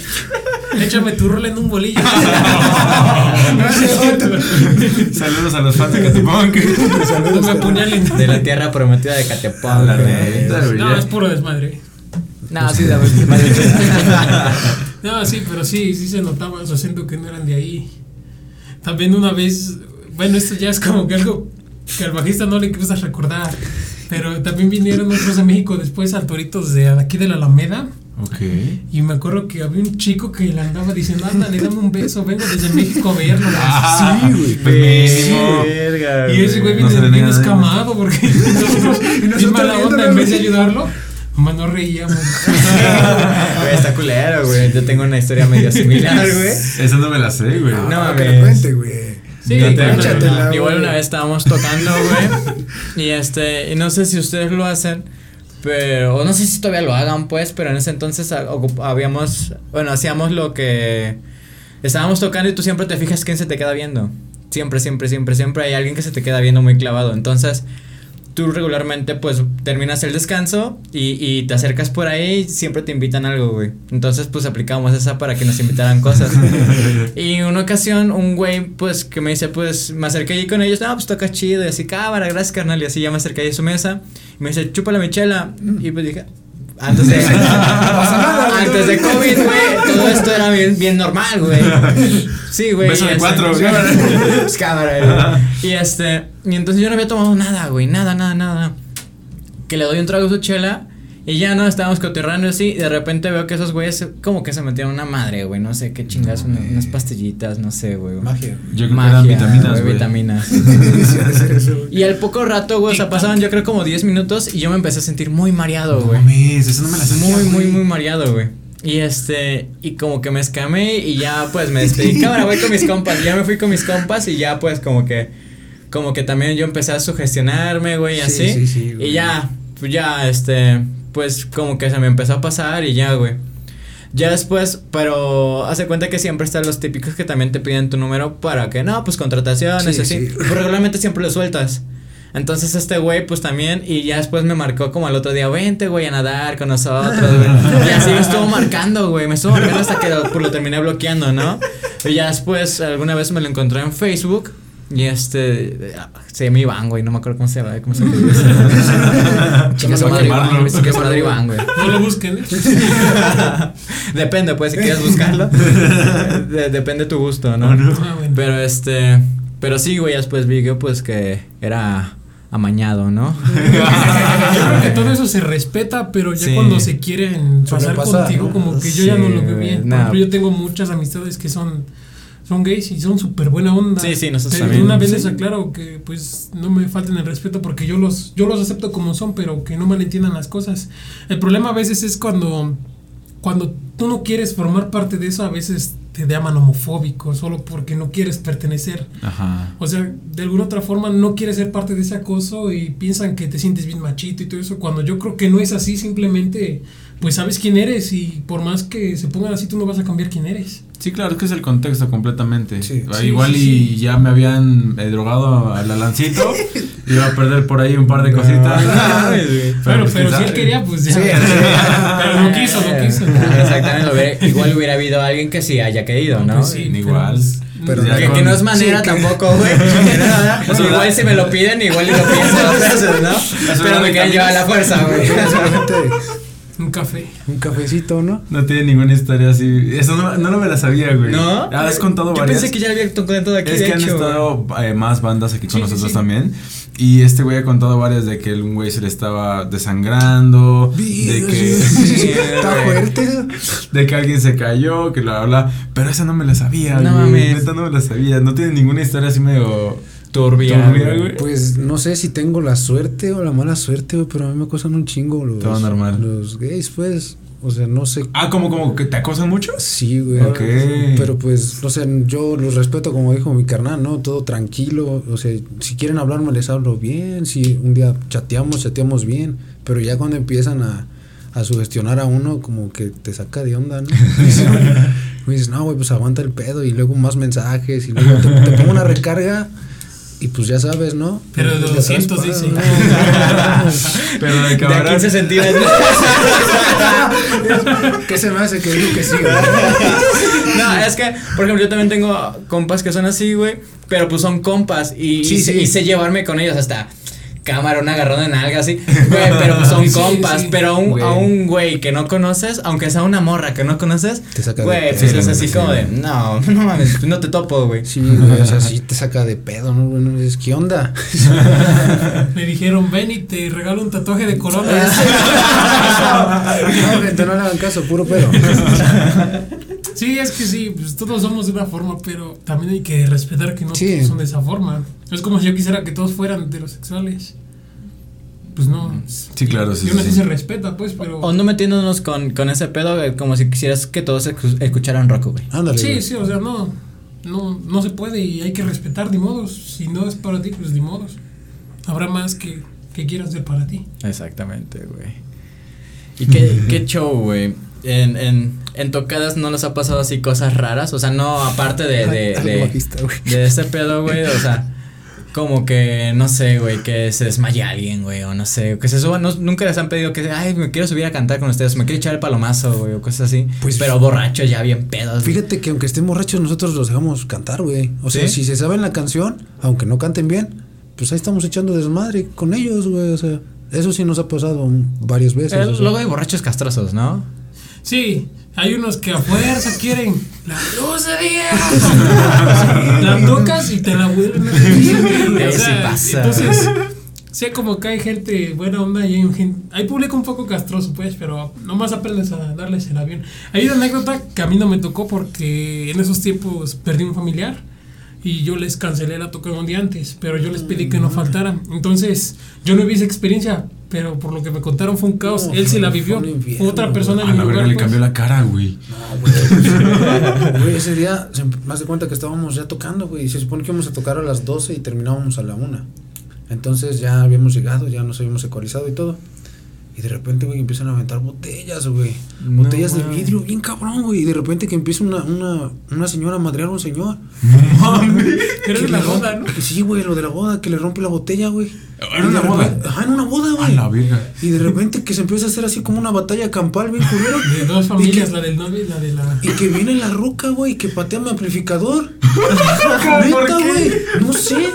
Échame tu rol en un bolillo. Saludos a los fans de Catipunk. No me apuñalen. De la tierra prometida de güey. No, es puro desmadre. No, sí, la verdad. No, sí, pero sí, sí se notaba su acento que no eran de ahí. También una vez, bueno, esto ya es como que algo que al bajista no le gusta recordar. Pero también vinieron otros de México después al Toritos de aquí de la Alameda. Ok. Y me acuerdo que había un chico que le andaba diciendo, ándale, dame un beso, vengo desde México a verlo. Ah, Sí, güey. Verga, Y ese güey No viene bien escamado porque nosotros, bien mala onda, en vez de ayudarlo, nomás nos reíamos. Güey, está culero, güey. Yo tengo una historia medio similar, güey. Esa no me la sé, güey. No Ah, que cuente, güey. Sí, te-. Échatela, Igual una vez estábamos tocando, güey. y este, y no sé si ustedes lo hacen, pero, no sé si todavía lo hagan, pues, pero en ese entonces habíamos, bueno, hacíamos lo que estábamos tocando y tú siempre te fijas quién se te queda viendo. Siempre, siempre, siempre, siempre hay alguien que se te queda viendo muy clavado. Entonces, tú regularmente, pues, terminas el descanso y, y te acercas por ahí y siempre te invitan algo, güey. Entonces, pues, aplicamos esa para que nos invitaran cosas. y en una ocasión, un güey, pues, que me dice, pues, me acerqué allí con ellos, no, pues, toca chido, y así, cámara, gracias, carnal, y así ya me acerqué a su mesa, y me dice, chúpala mi chela, y pues dije... Antes de, antes de COVID, güey, todo esto era bien, bien normal, güey. Sí, güey. Beso de cuatro, cámara. pues, cámara, güey. Y este, y entonces yo no había tomado nada, güey, nada, nada, nada. Que le doy un trago a su chela y ya no estábamos coterrando así. Y de repente veo que esos güeyes como que se metieron una madre, güey, no sé qué chingas, una- unas pastillitas, no sé, güey. Magia. Yo creo que eran vitaminas, güey, vitaminas. Y al poco rato, güey, o sea, pasaban yo creo como 10 minutos y yo me empecé a sentir muy mareado, No güey. mames, eso no me la sabía, Muy, muy, muy mareado, güey. Y este, y como que me escamé y ya pues me despedí. Cámara, voy con mis compas. Ya me fui con mis compas y ya pues como que, como que también yo empecé a sugestionarme, güey, así. sí, sí, güey. y ya, pues ya, este, pues como que se me empezó a pasar y ya, güey. Ya después, pero hace cuenta que siempre están los típicos que también te piden tu número para que, no, pues contrataciones, Sí, así. sí. Pero regularmente siempre lo sueltas. Entonces este güey, pues también, y ya después me marcó como al otro día, vente, güey, a nadar con nosotros, güey. Y así me estuvo marcando, güey, me estuvo marcando hasta que lo, pues, lo terminé bloqueando, ¿no? Y ya después, alguna vez me lo encontré en Facebook. Y este, se llama Iván, güey, no me acuerdo cómo se llama, cómo se llama. Su madre, Iván, güey, su madre, Iván, güey. No lo busquen. ¿eh? Depende, pues, si quieres buscarlo. De- depende tu gusto, ¿no? Ah, bueno. Pero este, pero sí, güey, después vi que pues que era amañado, ¿no? Yo creo que todo eso se respeta, pero ya Sí. cuando se quieren pasar contigo, ¿no? como que yo ya no lo veo bien. Por no. ejemplo, yo tengo muchas amistades que son, son gays y son súper buena onda. Sí, sí, nosotros Pero también. Una vez Sí. les aclaro que pues no me falten el respeto porque yo los, yo los acepto como son, pero que no malentiendan las cosas. El problema a veces es cuando, cuando tú no quieres formar parte de eso, a veces te llaman homofóbico solo porque no quieres pertenecer. Ajá. O sea, de alguna otra forma no quieres ser parte de ese acoso y piensan que te sientes bien machito y todo eso, cuando yo creo que no es así, simplemente pues sabes quién eres y por más que se pongan así tú no vas a cambiar quién eres. Sí, claro, es que es el contexto completamente. Sí. Ah, Sí, Igual sí, y sí. ya me habían eh, drogado al alancito. iba a perder por ahí un par de cositas. Pero, pues, pero quién si él quería, pues ya. Sí, pero no quiso, no quiso. Exactamente, lo hubiera- igual hubiera habido alguien que sí haya querido, ¿no? Pues sí, Igual. Pero Ya Que, con- que no es manera Sí, tampoco, güey. Igual si me lo piden, igual y lo pienso dos veces, ¿no? Pero me quieren llevar a la fuerza, güey. Un café. un cafecito, ¿no? No tiene ninguna historia así. Eso no, no me la sabía, güey. ¿No? Ah, Has contado Yo varias. pensé que ya había contado aquí, Es de que han hecho, güey. estado eh, más bandas aquí con Sí, nosotros sí. también. Y este güey ha contado varias de que un güey se le estaba desangrando, de que, Está fuerte. de que alguien se cayó, que la bla. Pero esa no me la sabía, No güey. mames. Neta no me la sabía. No tiene ninguna historia así medio. Turbia, Turbia, güey. Pues no sé si tengo la suerte o la mala suerte, güey, pero a mí me acosan un chingo los, Todo normal. los gays, pues. O sea, no sé. Ah, ¿como, como que te acosan mucho? Sí, güey. Ok. Pero pues, no sé, yo los respeto como dijo mi carnal, ¿no? Todo tranquilo. O sea, si quieren hablarme les hablo bien. Si un día chateamos, chateamos bien. Pero ya cuando empiezan a, a sugestionar a uno, como que te saca de onda, ¿no? Me dices, no, güey, pues aguanta el pedo. Y luego más mensajes. Y luego te, te pongo una recarga. Y pues ya sabes, ¿no? Pero de Desde 200 atrás, dice. Pero de De a ahora- 15 centímetros. ¿Qué se me hace que digo que sí, güey? No, es que, por ejemplo, yo también tengo compas que son así, güey. Pero pues son compas. Y, Sí, y, sí. y sé llevarme con ellos hasta cámara, un agarrón en alga así. Güey, pero son Sí, compas. sí. Pero a un, Güey. a un güey que no conoces, aunque sea una morra que no conoces, Te saca de güey, pedo. pues es así como sí. de, no, no mames, no te topo, güey. Sí, güey, o sea, sí te saca de pedo, ¿no? Bueno, dices, ¿qué onda? Me dijeron, ven y te regalo un tatuaje de corona. no, gente, no le hagan caso, puro pedo. Sí, es que sí, pues todos somos de una forma, pero también hay que respetar que no Sí. todos son de esa forma. Es como si yo quisiera que todos fueran heterosexuales. Pues no. Sí, claro, sí. y aún así sí. se respeta, pues, pero. O no metiéndonos con, con ese pedo, güey, como si quisieras que todos escu- escucharan rock, güey. Ándale. Sí, güey. sí, o sea, no, no, no se puede y hay que respetar, ni modos. Si no es para ti, pues ni modos. Habrá más que, que quieran ser para ti. Exactamente, güey. ¿Y qué, qué show, güey? En, en, en tocadas no les ha pasado así cosas raras, o sea, no aparte de, de, de, este pedo, güey, o sea, como que, no sé, güey, que se desmaye alguien, güey, o no sé, que se suban, no- nunca les han pedido que, ay, me quiero subir a cantar con ustedes, me quiero echar el palomazo, güey, o cosas así, Pues- pero borrachos ya bien pedos. Fíjate que aunque estén borrachos, nosotros los dejamos cantar, güey. O sea, ¿Sí? si se saben la canción, aunque no canten bien, pues ahí estamos echando desmadre con ellos, güey. O sea, eso sí nos ha pasado varias veces. Eh, o sea. luego hay borrachos castrosos, ¿no? Sí, hay unos que a fuerza quieren la luz de día. la tocas y te la vuelven a. O sea, pasa. Entonces, sí, como que hay gente buena onda y hay, gente, hay público un poco castroso, pues, pero nomás aprendes a darles el avión. Hay una anécdota que a mí no me tocó porque en esos tiempos perdí un familiar y yo les cancelé la toca un día antes, pero yo les pedí que no faltaran. Entonces, yo no vi esa experiencia, pero por lo que me contaron fue un caos. No, Él sí la vivió. otra persona en mi lugar. le pues. cambió la cara, güey. Güey, ese día, me hace cuenta que estábamos ya tocando, güey. y Se supone que íbamos a tocar a las 12 y terminábamos a la 1. Entonces ya habíamos llegado, ya nos habíamos ecualizado y todo. Y de repente, güey, empiezan a aventar botellas, güey. No botellas de vidrio, bien cabrón, güey. Y de repente que empieza una, una, una señora a madrear a un señor. Pero Que es la boda, ¿no? Sí, güey, lo de la boda, que le rompe la botella, güey. ¿Era Y una boda? Ajá, en una boda, A güey. la verga. Y de repente que se empieza a hacer así como una batalla campal, bien culero. De dos familias, la del novio y la de la. y que viene la ruca, güey, que patea mi amplificador. ¿Por Neta, güey. No sé.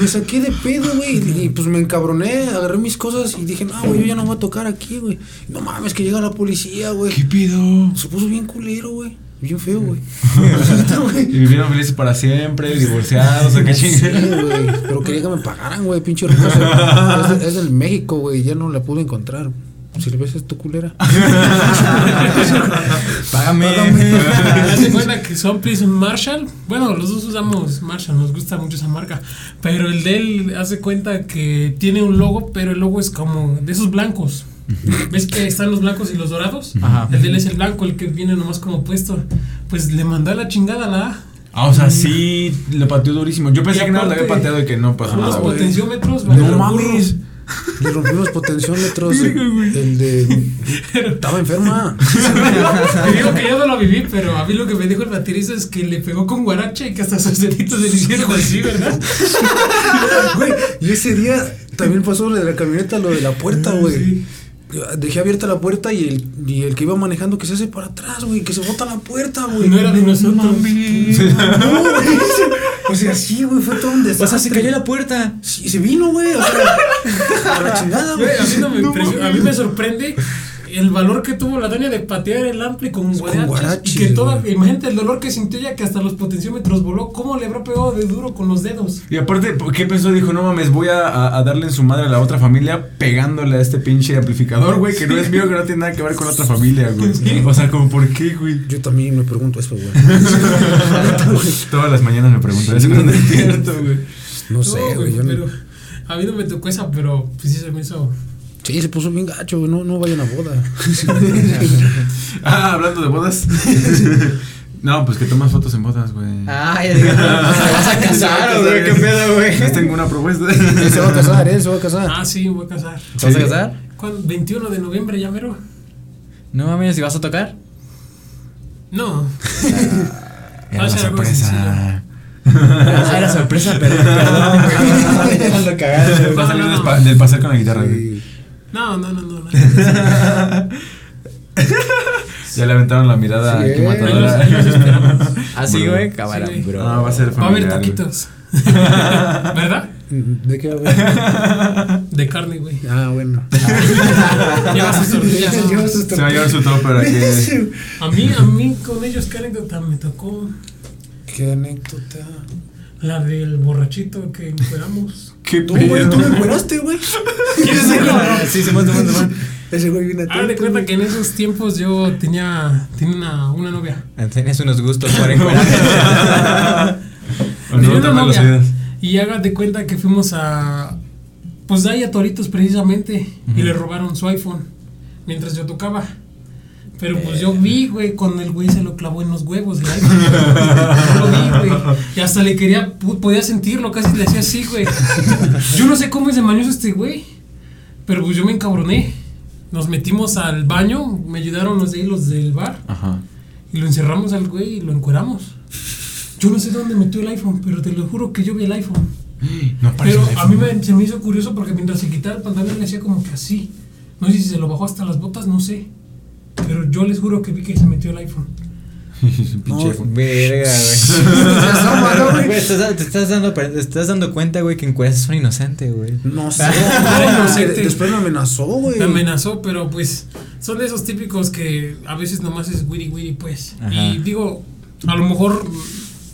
Me saqué de pedo, güey. Y, y, pues me encabroné, agarré mis cosas y dije, no, güey, yo ya no voy a tocar aquí, güey. No mames, que llega la policía, güey. ¿Qué pido? Se puso bien culero, güey. Bien feo, güey. Y güey. vivieron felices para siempre, divorciados, o qué Sí, chingada. güey. Pero quería que me pagaran, güey, pinche ruca. o sea, Es, es del México, güey. Ya no la pude encontrar. Si le ves es tu culera. Págame. Hace cuenta que son Please Marshall. Bueno, los dos usamos Marshall, nos gusta mucho esa marca. Pero el de él hace cuenta que tiene un logo, pero el logo es como de esos blancos. ¿Ves que están los blancos y los dorados? Ajá. El de él es el blanco, el que viene nomás como puesto. Pues le mandó a la chingada la A. Ah, o sea, sí, le pateó durísimo. Yo pensé que nada le había pateado y que no pasó nada, güey. potenciómetros. No mames. Le rompimos potenciómetros. El de. Estaba enferma. Te digo que yo no lo viví, pero a mí lo que me dijo el baterista es que le pegó con guaracha y que hasta sus deditos se le hicieron así, ¿verdad? Güey, y ese día también pasó lo de la camioneta, lo de la puerta, güey. Dejé abierta la puerta y el, y el que iba manejando que se hace para atrás, güey, que se bota la puerta, güey. No era de nosotros. No, güey. O sea, sí, güey, fue todo un desastre. O sea, se cayó la puerta. Sí, se vino, güey. O sea, a la chingada, güey. A, mí no me impresio- a mí me sorprende el valor que tuvo la doña de patear el ampli con guarachis, y que toda, güey. imagínate el dolor que sintió ella que hasta los potenciómetros voló. ¿Cómo le habrá pegado de duro con los dedos? Y aparte, ¿qué pensó? Dijo, no mames, voy a, a- darle en su madre a la otra familia pegándole a este pinche amplificador, güey, que no es mío, que no tiene nada que ver con la otra familia, güey. O sea, como, ¿por qué, güey? Yo también me pregunto eso, güey. Todas las mañanas me pregunto eso cuando despierto, güey. No sé, No, güey. no- a mí no me tocó esa, pero pues sí se me hizo Sí, se puso bien gacho, güey. No, no vayan a boda. ah, hablando de bodas. No, pues que tomas fotos en bodas, güey. Ah, ya digo, ¿te vas a casar, güey? ¿Qué pedo, güey? Les tengo una propuesta. Se va a casar, él se va a casar. Ah, sí, voy a casar. ¿Te vas a casar? ¿Cuándo? 21 de noviembre, ya mero. No mames, ¿y vas a tocar? No. Era Va a una ser algo sorpresa. Ah, era sorpresa, perdón, perdón, cagando, Va a salir del no. pa- del pasar con la guitarra, güey. No, no, no, no. no. Ya le aventaron la mirada Sí, que eh. matadora. Los esperamos. Así, güey, cámara, Sí, bro. Ah, va a ser Va a haber familiar, taquitos. ¿Verdad? ¿De qué habla? De carne, güey. Ah, bueno. Lleva sus tortillas. Se va a llevar su topper aquí. A mí, a mí con ellos, ¿qué anécdota me tocó? Qué anécdota. La del borrachito que encueramos. ¿Qué Tú, güey, tú me encueraste, güey. Sí, Simón, Simón, Simón. Ese güey viene Haz de cuenta que en esos tiempos yo tenía, tenía una, una novia. Tienes unos gustos para encuadrar. No, Tenía una novia. Y haga de cuenta que fuimos a. Pues de ahí a Toritos precisamente. Y le robaron su iPhone. Mientras yo tocaba. Pero pues yo vi, güey, cuando el güey se lo clavó en los huevos iPhone. Yo lo vi, güey. Y hasta le quería, podía sentirlo, casi le hacía así, güey. Yo no sé cómo es de mañoso este güey. Pero pues yo me encabroné. Nos metimos al baño, me ayudaron los de ahí, los del bar. Ajá. Y lo encerramos al güey y lo encueramos. Yo no sé dónde metió el iPhone, pero te lo juro que yo vi el iPhone. No Pero el a mí me, se me hizo curioso porque mientras se quitaba el pantalón le hacía como que así. No sé si se lo bajó hasta las botas, no sé. Pero yo les juro que vi que se metió el iPhone. Pinche iPhone. Verga, güey. Te estás dando, te estás dando cuenta, güey, que encuestas son inocente, güey. No sé. No, no sé, de- te- Después me amenazó, güey. Me amenazó, pero pues son de esos típicos que a veces nomás es wiri wiri, pues. Ajá. Y digo, a lo mejor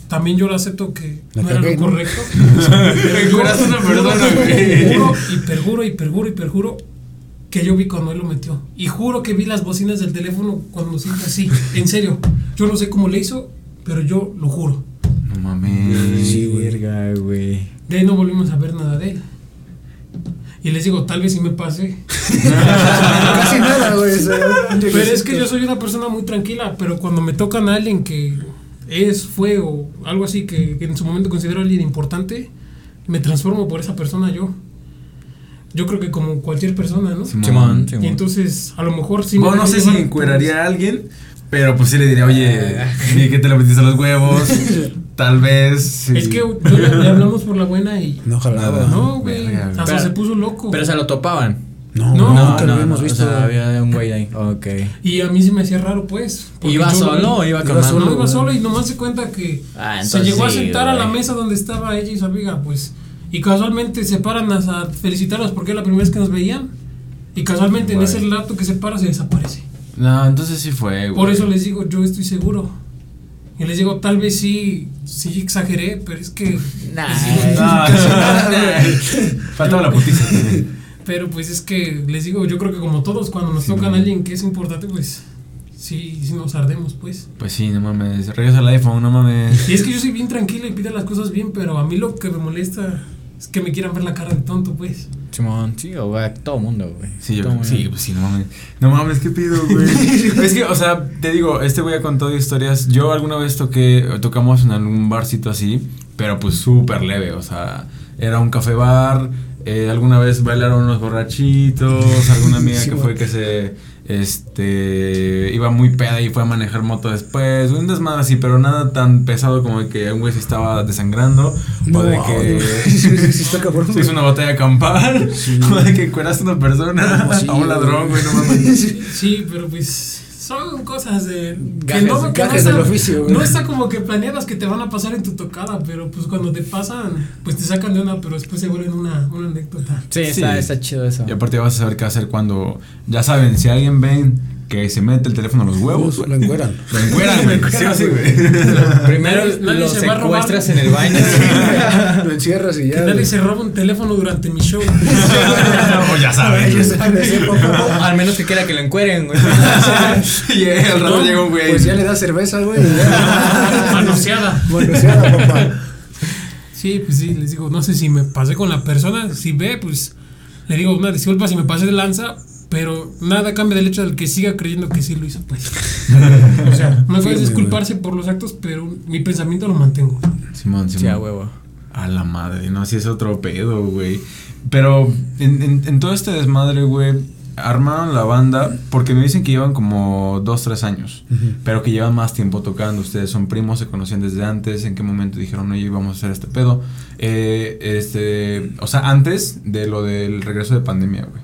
también yo lo acepto que La no era lo ¿no? correcto. Pero yo- Encueras una yo persona, güey. Juro y perjuro y perjuro y perjuro que yo vi cuando él lo metió. Y juro que vi las bocinas del teléfono cuando se hizo así. En serio. Yo no sé cómo le hizo, pero yo lo juro. No mames. Sí. Verga, güey. De ahí no volvimos a ver nada de él. Y les digo, tal vez si me pase. Casi nada, güey. Pero es que yo soy una persona muy tranquila, pero cuando me tocan a alguien que es, fue o algo así que, que en su momento considero alguien importante, me transformo por esa persona yo. Yo creo que como cualquier persona, ¿no? Simón. Simón, Y entonces, a lo mejor sí me Bueno, no sé si encueraría a alguien, pero pues sí le diría, oye, Ah. que te lo metiste a los huevos. Tal vez. sí. Es que yo le, le hablamos por la buena y. No jalaba. Nada. No, güey. Hasta Pero- se puso loco. Pero se lo topaban. No, No, no, nunca lo habíamos visto. O sea, había un güey ahí. Ok. y a mí se me hacía raro, pues. ¿Iba solo iba Iba con mano? solo, No, iba solo y nomás se cuenta que Ah, se llegó a sí, sentar a la mesa donde estaba ella y su amiga, pues. Y casualmente se paran a, a felicitarlas porque es la primera vez que nos veían. Y casualmente Güey. en ese rato que se para se desaparece. No, entonces sí fue, güey. Por eso les digo, yo estoy seguro. Y les digo, tal vez sí, sí exageré, pero es que. Nah. No, casi nada, güey. Faltaba la putiza. Pero pues es que les digo, yo creo que como todos, cuando nos Sí, tocan a man. alguien que es importante, pues sí, sí nos ardemos, pues. Pues sí, no mames. Regresa el iPhone, no mames. Y es que yo soy bien tranquila y pido las cosas bien, pero a mí lo que me molesta es que me quieran ver la cara de tonto, pues. Simón, sí, o güey, todo mundo, güey. Sí, yo, Todo mundo. sí, pues sí, no mames. No mames, ¿qué pido, güey? es que, o sea, te digo, este güey ha contado historias. Yo alguna vez toqué, tocamos en algún barcito así, pero pues súper leve, o sea, era un café bar. eh, alguna vez bailaron unos borrachitos. Alguna amiga Sí, que fue que se. Este. Iba muy peda y fue a manejar moto después. Un desmadre así, pero nada tan pesado como de que un güey se estaba desangrando. o de que. sí, sí, sí, está cabrón. Se hizo una batalla campal. O de que cueraste a una persona. No, a un ladrón, güey, no mames. Sí, pero pues son cosas de... que Gajes- no, que no está- del oficio, güey. No está como que planeadas que te van a pasar en tu tocada, pero pues cuando te pasan, pues te sacan de una, pero después se vuelven una, una anécdota. Sí, está, Sí. está chido eso. Y aparte vas a saber qué hacer cuando. Ya saben, si alguien ven que se mete el teléfono a los huevos, Lo encueran. lo encueran, güey. Sí sí, güey. Primero Nadie- nadie lo se secuestras en el baño. Lo encierras y Que ya. nadie güey. se roba un teléfono durante mi show. O ya sabes, ¿eh? Al menos que quiera que lo encueren, güey. y al rato No, llega un güey. Pues ya le das cerveza, güey. Manoseada. Manoseada, papá. Sí, pues sí, les digo, no sé si me pasé con la persona, si ve, pues le digo una disculpa si me pasé de lanza, pero nada cambia del hecho de que siga creyendo que sí lo hizo, pues. o sea, no puede disculparse por los actos, pero mi pensamiento lo mantengo. Simón, Simón. Sí, huevo. A la madre, no, si es otro pedo, güey. Pero en, en, en todo este desmadre, güey, armaron la banda porque me dicen que llevan como dos, tres años, pero que llevan más tiempo tocando. Ustedes son primos, se conocían desde antes. ¿En qué momento dijeron, oye, vamos a hacer este pedo? Eh, este, o sea, antes de lo del regreso de pandemia, güey.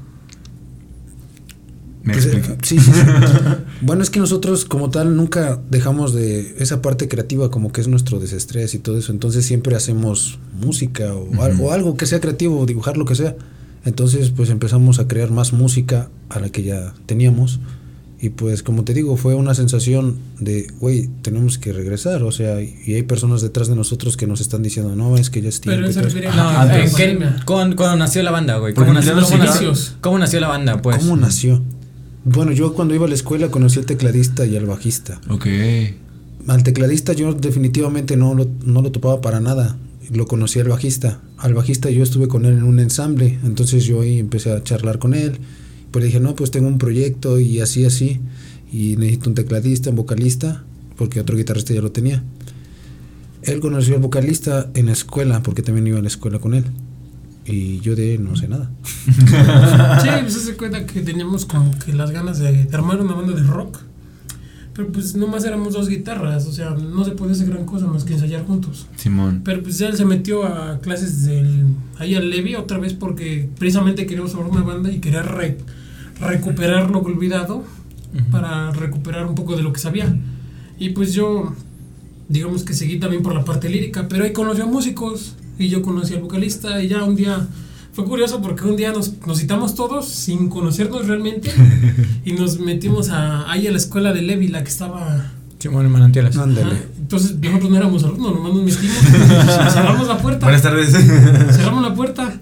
¿Me pues, explica? sí, sí, sí. bueno, es que nosotros como tal nunca dejamos de esa parte creativa como que es nuestro desestrés y todo eso. Entonces siempre hacemos música o, o algo que sea creativo, dibujar lo que sea. Entonces pues empezamos a crear más música a la que ya teníamos. Y pues como te digo, fue una sensación de, güey, tenemos que regresar. O sea, y hay personas detrás de nosotros que nos están diciendo, no, es que ya es tiempo. Pero no, ¿cuándo, nació la banda, güey? ¿Cómo, nació, ¿Cómo, nació, la banda, pues? ¿Cómo nació? Bueno, yo cuando iba a la escuela conocí al tecladista y al bajista. Ok. Al tecladista yo definitivamente no lo, no lo topaba para nada lo conocí al bajista. Al bajista yo estuve con él en un ensamble, entonces yo ahí empecé a charlar con él. Pues le dije, no, pues tengo un proyecto y así, así. Y necesito un tecladista, un vocalista, porque otro guitarrista ya lo tenía. Él conoció al vocalista en la escuela, porque también iba a la escuela con él. Y yo de él no sé nada. sí, pues se cuenta que teníamos como que las ganas de armar una banda de rock. Pero pues nomás éramos dos guitarras, o sea, no se podía hacer gran cosa más que ensayar juntos. Simón. Pero pues ya él se metió a clases del, ahí al Levi otra vez porque precisamente queríamos formar una banda y quería recuperar lo olvidado para recuperar un poco de lo que sabía. Y pues yo, digamos que seguí también por la parte lírica, pero ahí conocí a músicos y yo conocí al vocalista y ya un día fue curioso porque un día nos, nos citamos todos sin conocernos realmente y nos metimos a, ahí a la escuela de Levi, la que estaba... Simón en Manantiales. Entonces nosotros no éramos alumnos, nomás nos metimos, cerramos la puerta. Buenas tardes. Cerramos la puerta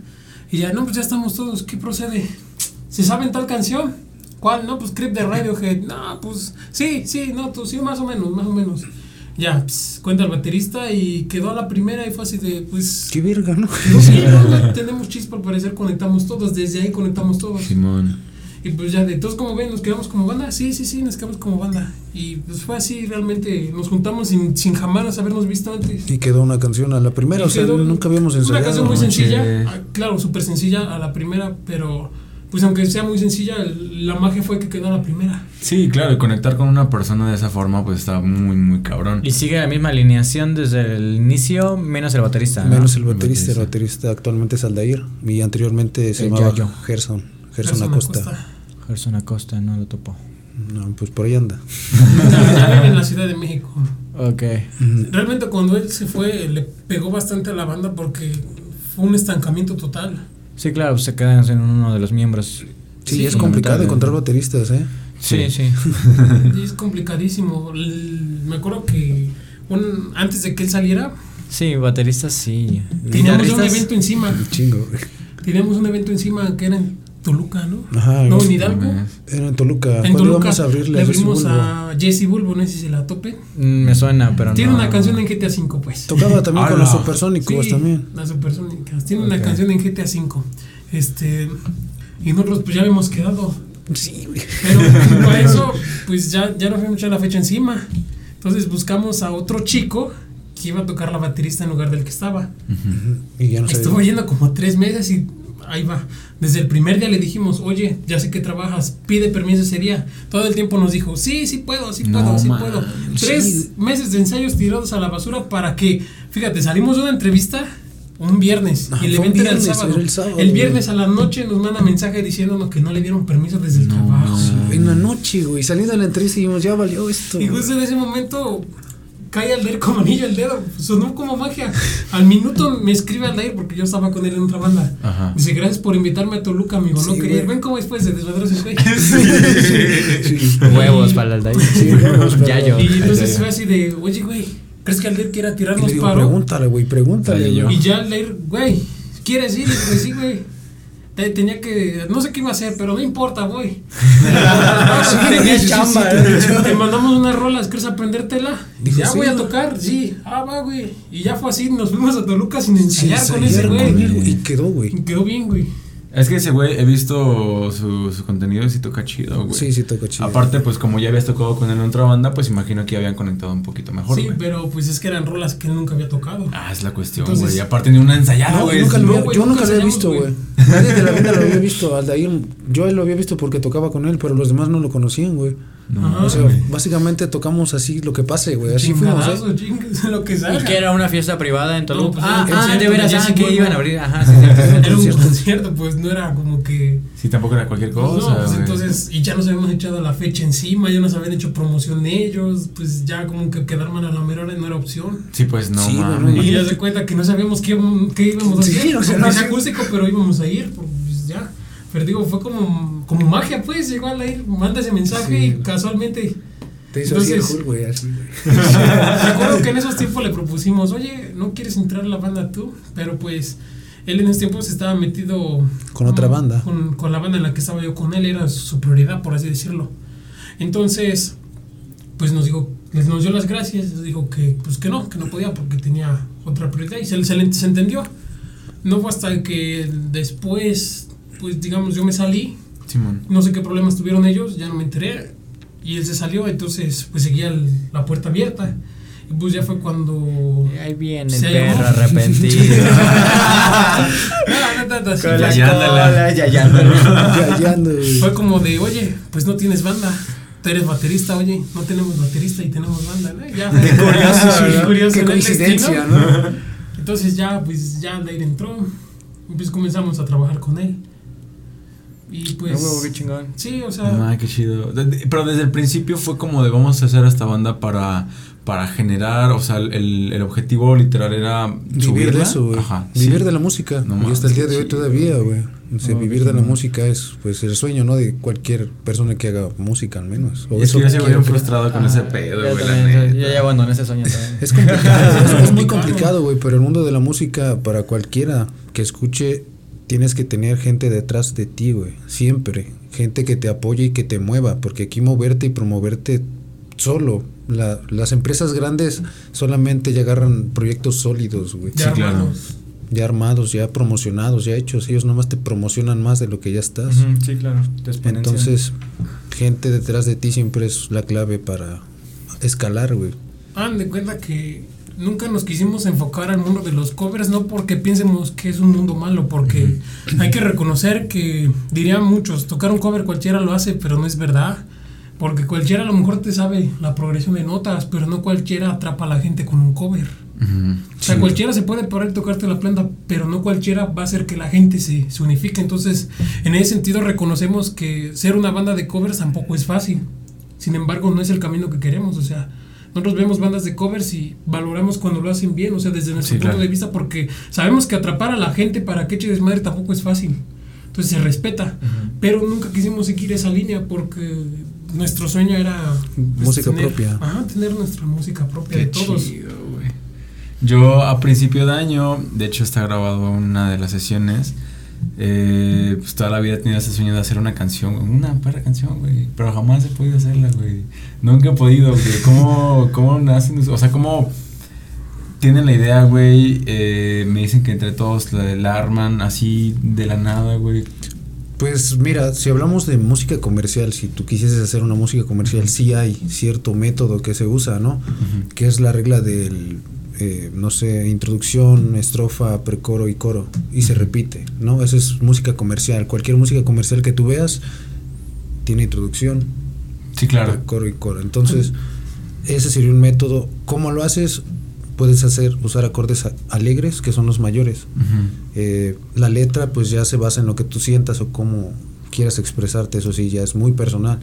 y ya, no, pues ya estamos todos, ¿qué procede? ¿Se saben tal canción? ¿Cuál? No, pues Creep de Radiohead. No, pues sí, sí, no, tú sí, más o menos, más o menos. Ya, cuenta el baterista y quedó a la primera y fue así de, pues... Qué verga, ¿no? sí, tenemos chispa al parecer, conectamos todos, desde ahí conectamos todos. Simón. Y pues ya, de todos como ven, nos quedamos como banda, sí, sí, sí, nos quedamos como banda. Y pues fue así, realmente, nos juntamos sin, sin jamás habernos visto antes. Y quedó una canción a la primera, o sea, nunca habíamos ensayado. Una canción muy sencilla, ah, claro, súper sencilla a la primera, pero pues aunque sea muy sencilla, la magia fue que quedó la primera. Sí, claro, y conectar con una persona de esa forma pues está muy, muy cabrón. Y sigue la misma alineación desde el inicio, menos el baterista. Menos el baterista, el baterista, actualmente es Aldair y anteriormente se llamaba Gerson, Gerson, Acosta. Gerson Acosta, no lo topó. No, pues por ahí anda. ya vive en la Ciudad de México. Ok. Realmente cuando él se fue le pegó bastante a la banda porque fue un estancamiento total. Sí, claro, se quedan en uno de los miembros. Sí, es complicado encontrar bateristas, ¿eh? Sí, sí. es complicadísimo. Me acuerdo que un, antes de que él saliera. Sí, bateristas sí. Teníamos un evento encima. Chingo. Teníamos un evento encima que era en Toluca, ¿no? Ajá. No, en Hidalgo. Era en Toluca. En Toluca. Íbamos a abrirle le abrimos a Jesse Bulbo, no sé si se la tope. Mm, me suena, pero Tiene una canción en GTA V, pues. Tocaba también con los supersónicos sí, también. Las supersónicas. Tiene una canción en GTA V. Este. Y nosotros, pues ya habíamos quedado. Sí, Pero por eso, pues ya, ya nos fuimos la fecha encima. Entonces buscamos a otro chico que iba a tocar la baterista en lugar del que estaba. Y ya no Estuvo yendo como tres meses y ahí va. Desde el primer día le dijimos, oye, ya sé que trabajas, pide permiso ese día. Todo el tiempo nos dijo, sí, sí puedo, sí puedo, sí puedo. Tres meses de ensayos tirados a la basura para que, fíjate, salimos de una entrevista un viernes y el evento era el sábado. el, viernes a la noche nos manda mensaje diciéndonos que no le dieron permiso desde el trabajo. En la noche, güey, saliendo de la entrevista y dijimos, ya valió esto. Y justo en ese momento cae Aldair como anillo el dedo. Sonó como magia. Al minuto me escribe Aldair porque yo estaba con él en otra banda. Ajá. Dice, gracias por invitarme a Toluca, amigo. no quería ir. Ven cómo después se desmadró ese güey. Huevos para Aldair. Sí, ya yo. Y entonces fue así de, oye, güey, ¿crees que Aldair quiera tirarnos paro? Pregúntale, güey, pregúntale. Y ya Aldair, güey, ¿quieres ir? Y pues sí, güey tenía que, no sé qué iba a hacer, pero no importa, voy. Tenía chamba. Te mandamos unas rolas, ¿quieres aprendértela? Dije, ya voy a tocar, sí. Ah, va, güey. Y ya fue así, nos fuimos a Toluca sin ensayar con ese güey. Y quedó, güey. Quedó bien, güey. Es que ese güey, he visto su, su contenido y sí toca chido, güey. Sí, sí toca chido. Aparte, pues como ya habías tocado con él en otra banda, pues imagino que habían conectado un poquito mejor, Sí, güey. pero pues es que eran rolas que él nunca había tocado. Ah, es la cuestión, Entonces- güey. Y aparte ni una ensayada, No, güey. nunca no, yo nunca lo había visto, güey. güey. Nadie de la banda lo había visto. Aldair, yo él lo había visto porque tocaba con él, pero los demás no lo conocían, güey. No. O sea, básicamente tocamos así lo que pase, güey. Así fuimos, ¿eh? Chingadazo, ching- lo que salga. Y que era una fiesta privada en Toluca. No, pues, ah, ah, de veras, ya ah, que iban a abrir. Ajá, sí, cierto. Era un concierto. concierto, pues no era como que. Sí, tampoco era cualquier cosa, no, pues entonces, y ya nos habíamos echado la fecha encima, ya nos habían hecho promoción ellos, pues ya como que quedar mal a la mera hora no era opción. Sí, pues no Sí, no, Y ya se cuenta que no sabíamos qué, íbamos- qué íbamos a Sí, hacer. o sea, no acústico, pero íbamos a ir, pues. Pero digo, fue como, como magia, pues, llegó a ir, manda ese mensaje Sí. y casualmente. Te hizo así el Entonces- güey, así, güey. Recuerdo que en esos tiempos le propusimos, oye, ¿no quieres entrar a la banda tú? Pero pues él en ese tiempo se estaba metido Con otra banda. Con, con la banda en la que estaba yo con él, era su prioridad, por así decirlo. Entonces, pues nos dijo, les nos dio las gracias, nos dijo que pues que no, que no podía porque tenía otra prioridad y se, se, se entendió. No fue hasta que después, pues digamos, yo me salí, Simón. no sé qué problemas tuvieron ellos, ya no me enteré. Y él se salió, entonces pues seguía el- la puerta abierta. Y pues ya fue cuando... Ahí viene Se el perro arrepentido. Fue como de, oye, pues no tienes banda. Tú eres baterista, oye, no tenemos baterista y tenemos banda, ¿no? Ya, Qué curioso, curioso, Qué coincidencia. ¿no? Entonces ya, pues ya Aldair entró. Y pues comenzamos a trabajar con él. Y pues. Ah, huevo, qué chingón. Sí, o sea. Ah, qué chido. Pero desde el principio fue como de vamos a hacer esta banda para, para generar, o sea, el, el objetivo literal era Vivir de eso, güey. Ajá. Vivir sí. de la música. No y hasta el día de hoy sí. todavía, güey. O sea, Oh, vivir de la música es pues el sueño, ¿no? De cualquier persona que haga música al menos. O Y es que eso yo se creer. frustrado con ese pedo, güey. Yo ya abandoné ese sueño también. Es complicado, es, es muy complicado, güey, pero el mundo de la música, para cualquiera que escuche, tienes que tener gente detrás de ti, güey, siempre. Gente que te apoye y que te mueva, porque aquí moverte y promoverte solo. La- las empresas grandes solamente ya agarran proyectos sólidos, güey. ya Sí, claro. armados. Ya armados, ya promocionados, ya hechos. Ellos nomás te promocionan más de lo que ya estás. Sí, claro. Entonces, gente detrás de ti siempre es la clave para escalar, güey. Hagan de cuenta que nunca nos quisimos enfocar al mundo de los covers, no porque piensemos que es un mundo malo, porque hay que reconocer que, dirían muchos, tocar un cover cualquiera lo hace, pero no es verdad. Porque cualquiera a lo mejor te sabe la progresión de notas, pero no cualquiera atrapa a la gente con un cover. Ujú. O sea, Sí. cualquiera se puede parar y tocarte la planta, pero no cualquiera va a hacer que la gente se, se unifique. Entonces, en ese sentido, reconocemos que ser una banda de covers tampoco es fácil. Sin embargo, no es el camino que queremos. O sea, nosotros vemos bandas de covers y valoramos cuando lo hacen bien, o sea, desde nuestro Sí, punto claro. de vista, porque sabemos que atrapar a la gente para que eche desmadre tampoco es fácil. Entonces se respeta. Pero nunca quisimos seguir esa línea porque nuestro sueño era pues, Música tener- propia. Ajá, tener nuestra música propia Qué de todos. chido. Yo a principio de año, de hecho está grabado una de las sesiones, eh, pues toda la vida he tenido ese sueño de hacer una canción, una perra canción, güey, pero jamás he podido hacerla, güey. Nunca he podido, güey. ¿Cómo, cómo nacen? O sea, ¿cómo tienen la idea, güey? Eh, me dicen que entre todos la, la arman así de la nada, güey. Pues mira, si hablamos de música comercial, si tú quisieses hacer una música comercial, sí hay cierto método que se usa, ¿no? Que es la regla del, eh, no sé, introducción, estrofa, precoro y coro, y se repite, ¿no? Eso es música comercial. Cualquier música comercial que tú veas tiene introducción, Sí, claro. coro y coro. Entonces, ese sería un método. ¿Cómo lo haces? Puedes hacer, usar acordes alegres, que son los mayores. Eh, la letra pues ya se basa en lo que tú sientas o cómo quieras expresarte, eso sí, ya es muy personal.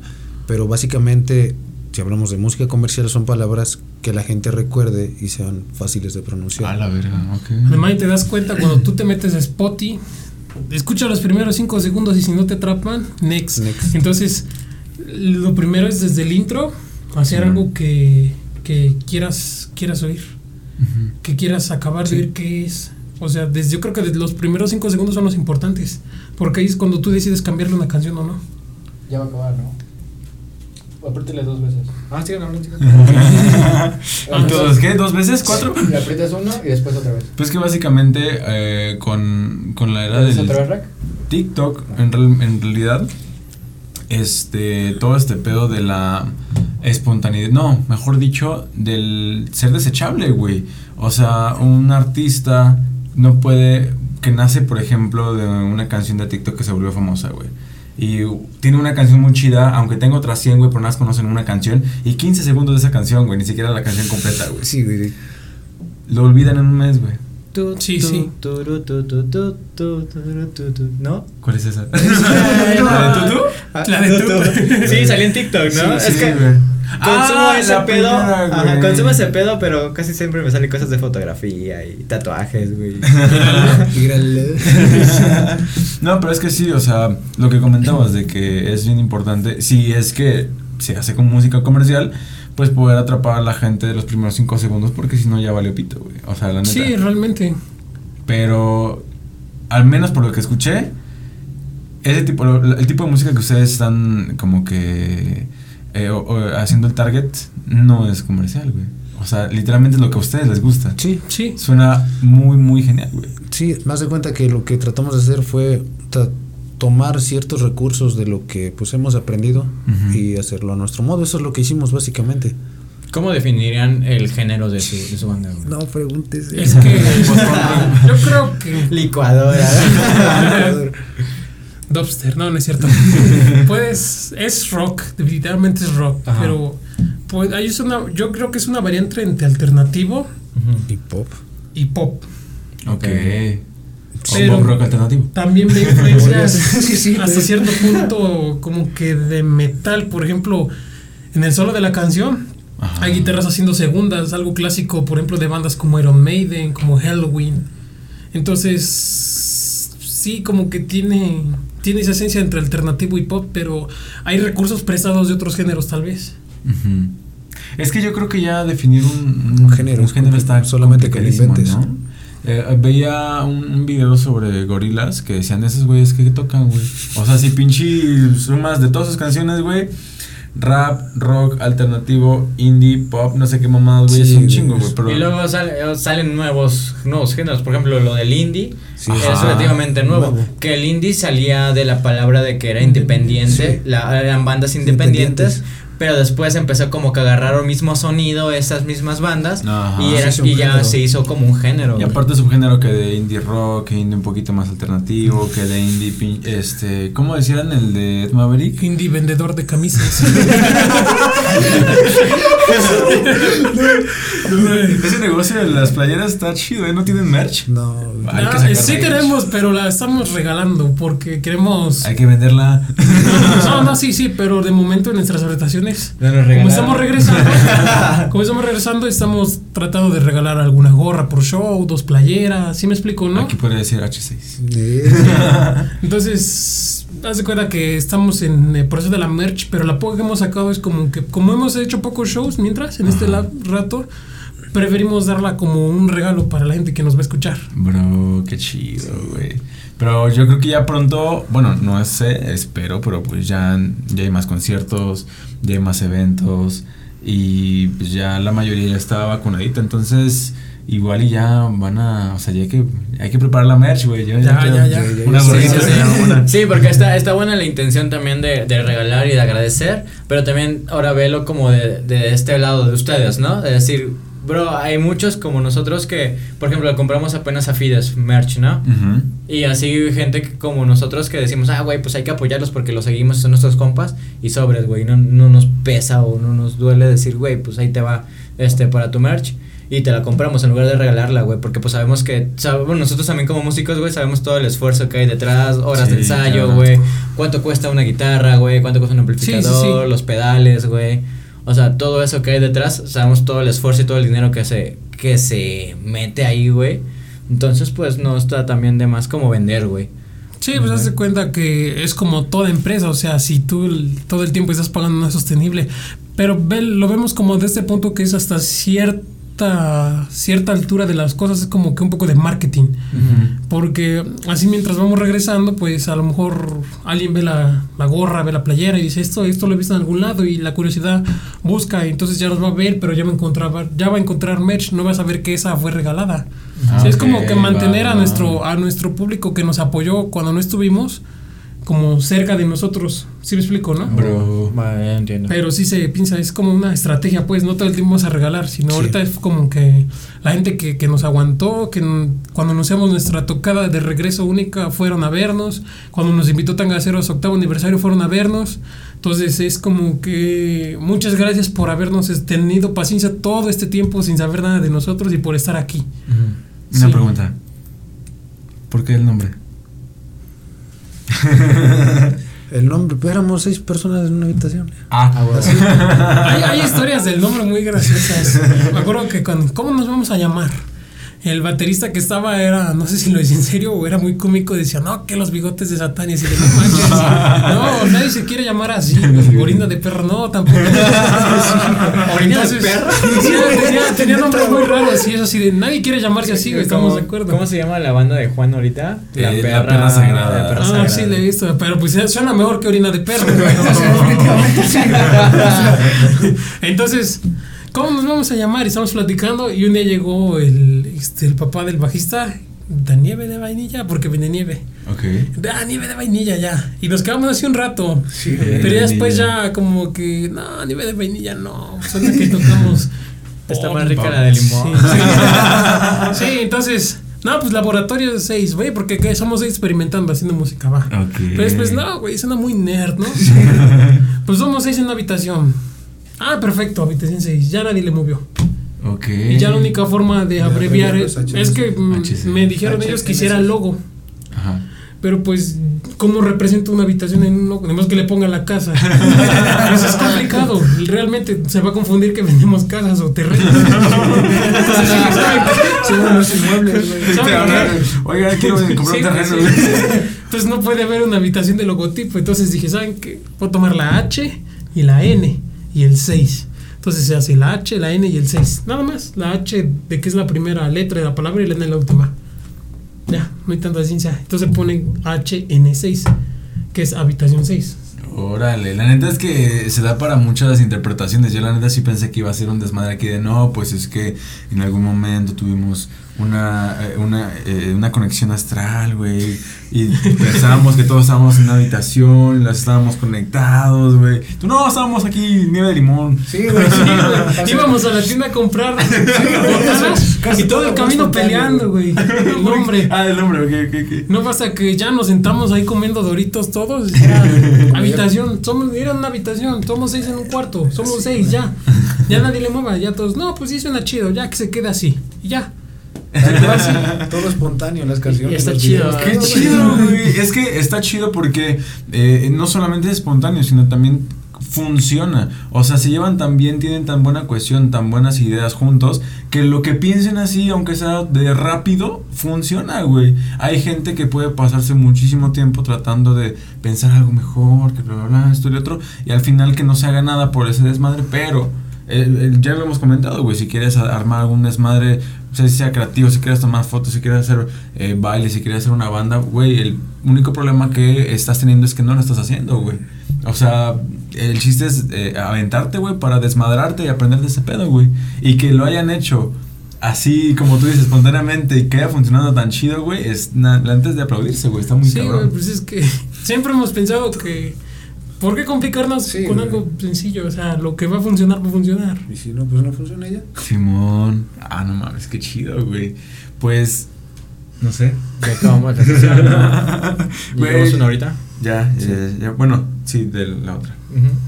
Pero básicamente, si hablamos de música comercial, son palabras que la gente recuerde y sean fáciles de pronunciar. A la verga, ok. Además, y te das cuenta cuando tú te metes a Spotify, escucha los primeros 5 segundos y si no te atrapan, next. Next. Entonces, lo primero es desde el intro, hacer algo que, que quieras, quieras oír, que quieras acabar Sí. de oír qué es. O sea, desde, yo creo que desde los primeros 5 segundos son los importantes, porque ahí es cuando tú decides cambiarle una canción o no. Ya va a acabar, ¿no? Apriétale dos veces. Ah, sí, no, no, Entonces, ¿qué? ¿Dos veces? ¿Cuatro? Le aprietas uno y después otra vez. Pues que básicamente eh, con, con la era del otra vez, Rack? TikTok, en, real- en realidad, este, todo este pedo de la espontaneidad, no, mejor dicho, del ser desechable, güey. O sea, un artista no puede, que nace, por ejemplo, de una canción de TikTok que se volvió famosa, güey. Y tiene una canción muy chida, aunque tenga otras 100, güey, pero nada más conocen una canción. Y 15 segundos de esa canción, güey, ni siquiera la canción completa, güey. Sí, güey. Lo olvidan en un mes, güey. Sí, sí. ¿No? ¿Cuál es esa? ¿La de Tutu? La de Tutu. Sí, salió en TikTok, ¿no? Sí, es sí, que güey. Consumo Ah, ese pedo. primera, ajá, consumo ese pedo, pero casi siempre me salen cosas de fotografía y tatuajes, güey. No, pero es que sí, o sea, lo que comentabas de que es bien importante, si es que se hace con música comercial, pues poder atrapar a la gente de los primeros cinco segundos, porque si no ya valió pito, güey. O sea, la neta. Sí, realmente. Pero, al menos por lo que escuché, ese tipo, el tipo de música que ustedes están como que eh, o- o haciendo el target no es comercial, güey. O sea, literalmente es lo que a ustedes les gusta. Sí, Sí. Suena muy, muy genial, güey. sí, más de cuenta que lo que tratamos de hacer fue tomar ciertos recursos de lo que pues hemos aprendido y hacerlo a nuestro modo. Eso es lo que hicimos básicamente. ¿Cómo definirían el género de su, de su banda, güey? No preguntes. Es que yo creo que Licuadora. Dubster, no, no es cierto. pues es rock, definitivamente es rock, Ajá. pero pues ahí es una, yo creo que es una variante entre alternativo y pop. y pop. Ok. Pero- pop rock alternativo. También ve influencias Sí, sí, hasta cierto punto como que de metal, por ejemplo, en el solo de la canción Ajá. hay guitarras haciendo segundas, algo clásico, por ejemplo, de bandas como Iron Maiden, como Halloween. Entonces, sí, como que tiene tiene esa esencia entre alternativo y pop, pero hay recursos prestados de otros géneros tal vez. Es que yo creo que ya definir un, Un género un género está solamente que lo inventes. ¿no? Eh, veía un, un video sobre gorilas que decían esos güeyes que tocan, güey. O sea, si pinche sumas de todas sus canciones, güey. Rap, rock, alternativo, indie, pop, no sé qué mamadas, güey. Sí, es un chingo, güey. Pero Y luego sale- salen nuevos, nuevos géneros. Por ejemplo, lo del indie Sí. es Ajá. relativamente nuevo. Nuevo. Que el indie salía de la palabra de que era independiente. Sí. la- eran bandas independientes. Independientes. Pero después empezó como que agarrar el mismo sonido esas mismas bandas. Ajá. y era, Sí, es un y ya género. se hizo como un género. Y aparte subgénero que de indie rock, que indie un poquito más alternativo, que de indie, este, ¿cómo decían el de Ed Maverick? Indie vendedor de camisas. Ese negocio de las playeras está chido, ¿eh? ¿No tienen merch? No. Hay que Ah, sí queremos, pero la estamos regalando porque queremos... Hay que venderla. No, no, sí, sí, pero de momento en nuestras presentaciones, No nos como estamos regresando, como estamos regresando, estamos tratando de regalar alguna gorra por show, dos playeras, ¿sí me explico, no? Aquí podría decir H6. Eh, Entonces, haz de cuenta que estamos en el proceso de la merch, pero la poca que hemos sacado es como que, como hemos hecho pocos shows mientras, en este Ajá. la- rato, preferimos darla como un regalo para la gente que nos va a escuchar. Bro, qué chido, güey. Pero yo creo que ya pronto, bueno, no sé, espero, pero pues ya, ya hay más conciertos, ya hay más eventos y pues ya la mayoría ya está vacunadita, entonces igual y ya van a, o sea, ya hay que, hay que preparar la merch, güey. Ya, ya, ya. Una Sí, gorrita, sí, Sí, porque está, está buena la intención también de, de regalar y de agradecer, pero también ahora velo como de, de este lado de ustedes, ¿no? De decir, bro, hay muchos como nosotros que, por ejemplo, compramos apenas a Fides merch, ¿no? Y así gente que- como nosotros que decimos, ah, güey, pues hay que apoyarlos porque los seguimos, son nuestros compas y sobres, güey, no, no nos pesa o no nos duele decir, güey, pues ahí te va este para tu merch y te la compramos en lugar de regalarla, güey, porque pues sabemos que, sabemos, nosotros también como músicos, güey, sabemos todo el esfuerzo que hay detrás, horas de ensayo, güey, cuánto cuesta una guitarra, güey, cuánto cuesta un amplificador, sí. los pedales, güey. O sea, todo eso que hay detrás, sabemos todo el esfuerzo y todo el dinero que se, que se mete ahí, güey. Entonces, pues no está también de más como vender, güey. Sí, pues haz de cuenta que es como toda empresa, o sea, si tú el- todo el tiempo estás pagando no es sostenible, pero ve- lo vemos como de este punto que es hasta cierto cierta, cierta altura de las cosas es como que un poco de marketing. Porque así mientras vamos regresando, pues a lo mejor alguien ve la, la, gorra, ve la playera y dice esto, esto lo he visto en algún lado y la curiosidad busca y entonces ya nos va a ver, pero ya va a encontrar, ya va a encontrar merch, no va a saber que esa fue regalada. Ah, es como que mantener a nuestro, a nuestro público que nos apoyó cuando no estuvimos como cerca de nosotros. ¿Sí me explico, no? Bro, entiendo. Pero sí se piensa, es como una estrategia, pues, no todo el tiempo vamos a regalar, sino ahorita es como que la gente que, que nos aguantó, que cuando anunciamos nuestra tocada de regreso única fueron a vernos, cuando nos invitó Tangacero a su octavo aniversario fueron a vernos. Entonces es como que muchas gracias por habernos tenido paciencia todo este tiempo sin saber nada de nosotros y por estar aquí. Una pregunta. ¿Por qué el nombre? el nombre, pero éramos seis personas en una habitación. Ah, ah hay, hay, historias del nombre muy graciosas. Me acuerdo que cuando, ¿cómo nos vamos a llamar? El baterista que estaba era, no sé si lo decía en serio o era muy cómico, decía, no, que los bigotes de Satán y así de no manches. no, nadie se quiere llamar así. Orina de perro, no, tampoco. ¿Orina de perro? tenía, tenía nombres muy raros y eso así de nadie quiere llamarse así, estamos de acuerdo. ¿Cómo se llama la banda de Juan ahorita? La, eh, perra, la perra sagrada. La perra ah, sí, le he visto, pero pues suena mejor que orina de perro. Entonces, ¿cómo nos vamos a llamar? Y estamos platicando y un día llegó el, este, el papá del bajista, da nieve de vainilla, porque viene nieve. Ok. Da nieve de vainilla ya. Y nos quedamos así un rato. Sí, pero ya después ya como que, no, nieve de vainilla no. Suena que tocamos... Está más rica la de limón. Sí, entonces... No, pues laboratorio de seis, güey, porque ¿qué? somos experimentando haciendo música, va. Pero después, no, güey, suena muy nerd, ¿no? pues somos seis en una habitación. Ah, perfecto, habitación 6. Ya nadie le movió. Ok. Y ya la única forma de, abreviar es, que mm, me dijeron ellos que hiciera el logo. Ajá. Pero pues, ¿cómo represento una habitación en un logo? Además que le ponga la casa. Eso es complicado. Realmente se va a confundir que vendemos casas o terrenos. Oiga, quiero comprar un terreno. Entonces no puede haber una habitación de logotipo. Entonces dije, ¿saben qué? Puedo tomar la H y la N y el 6. Entonces se hace la H, la N y el 6. Nada más. La H de que es la primera letra de la palabra y la N la última. Ya, no hay tanta ciencia. Entonces ponen HN6, que es habitación 6. Órale, la neta es que se da para muchas interpretaciones. Yo la neta sí pensé que iba a ser un desmadre aquí de no, pues es que en algún momento tuvimos una, eh, una, eh, una conexión astral, güey. Y pensábamos que todos estábamos en una habitación, las estábamos conectados, güey. Tú no, estábamos aquí, nieve de limón. Sí, güey, sí, Íbamos a la tienda a comprar sí, y todo el camino peleando, güey. El nombre. Ah, el nombre, ok, ok, ok. No pasa que ya nos sentamos ahí comiendo doritos todos. habitación, somos, era una habitación, somos seis en un cuarto, somos seis, ya. Ya nadie le mueva, ya todos, no, pues sí suena chido, ya que se quede así. Y ya. Todo espontáneo las canciones. está chido. Qué chido, güey. Es que está chido porque eh, no solamente es espontáneo, sino también funciona. O sea, se llevan tan bien, tienen tan buena cohesión, tan buenas ideas juntos, que lo que piensen así, aunque sea de rápido, funciona, güey. Hay gente que puede pasarse muchísimo tiempo tratando de pensar algo mejor, que bla, bla, bla, esto y otro, y al final que no se haga nada por ese desmadre, pero ya lo hemos comentado, güey, si quieres armar algún desmadre, o sea, si sea creativo, si quieres tomar fotos, si quieres hacer eh, baile, si quieres hacer una banda, güey, el único problema que estás teniendo es que no lo estás haciendo, güey. O sea, el chiste es eh, aventarte, güey, para desmadrarte y aprender de ese pedo, güey. Y que lo hayan hecho así, como tú dices, espontáneamente y que haya funcionado tan chido, güey, es antes de aplaudirse, güey, está muy sí, güey, pues es que siempre hemos pensado que ¿Por qué complicarnos con algo sencillo? O sea, lo que va a funcionar va a funcionar. Y si no, pues no funciona ya. Simón. Ah, no mames, qué chido, güey. Pues, no sé. Ya acabamos la sesión. ¿Llevamos una ahorita? Ya, ya, bueno, sí, de la otra.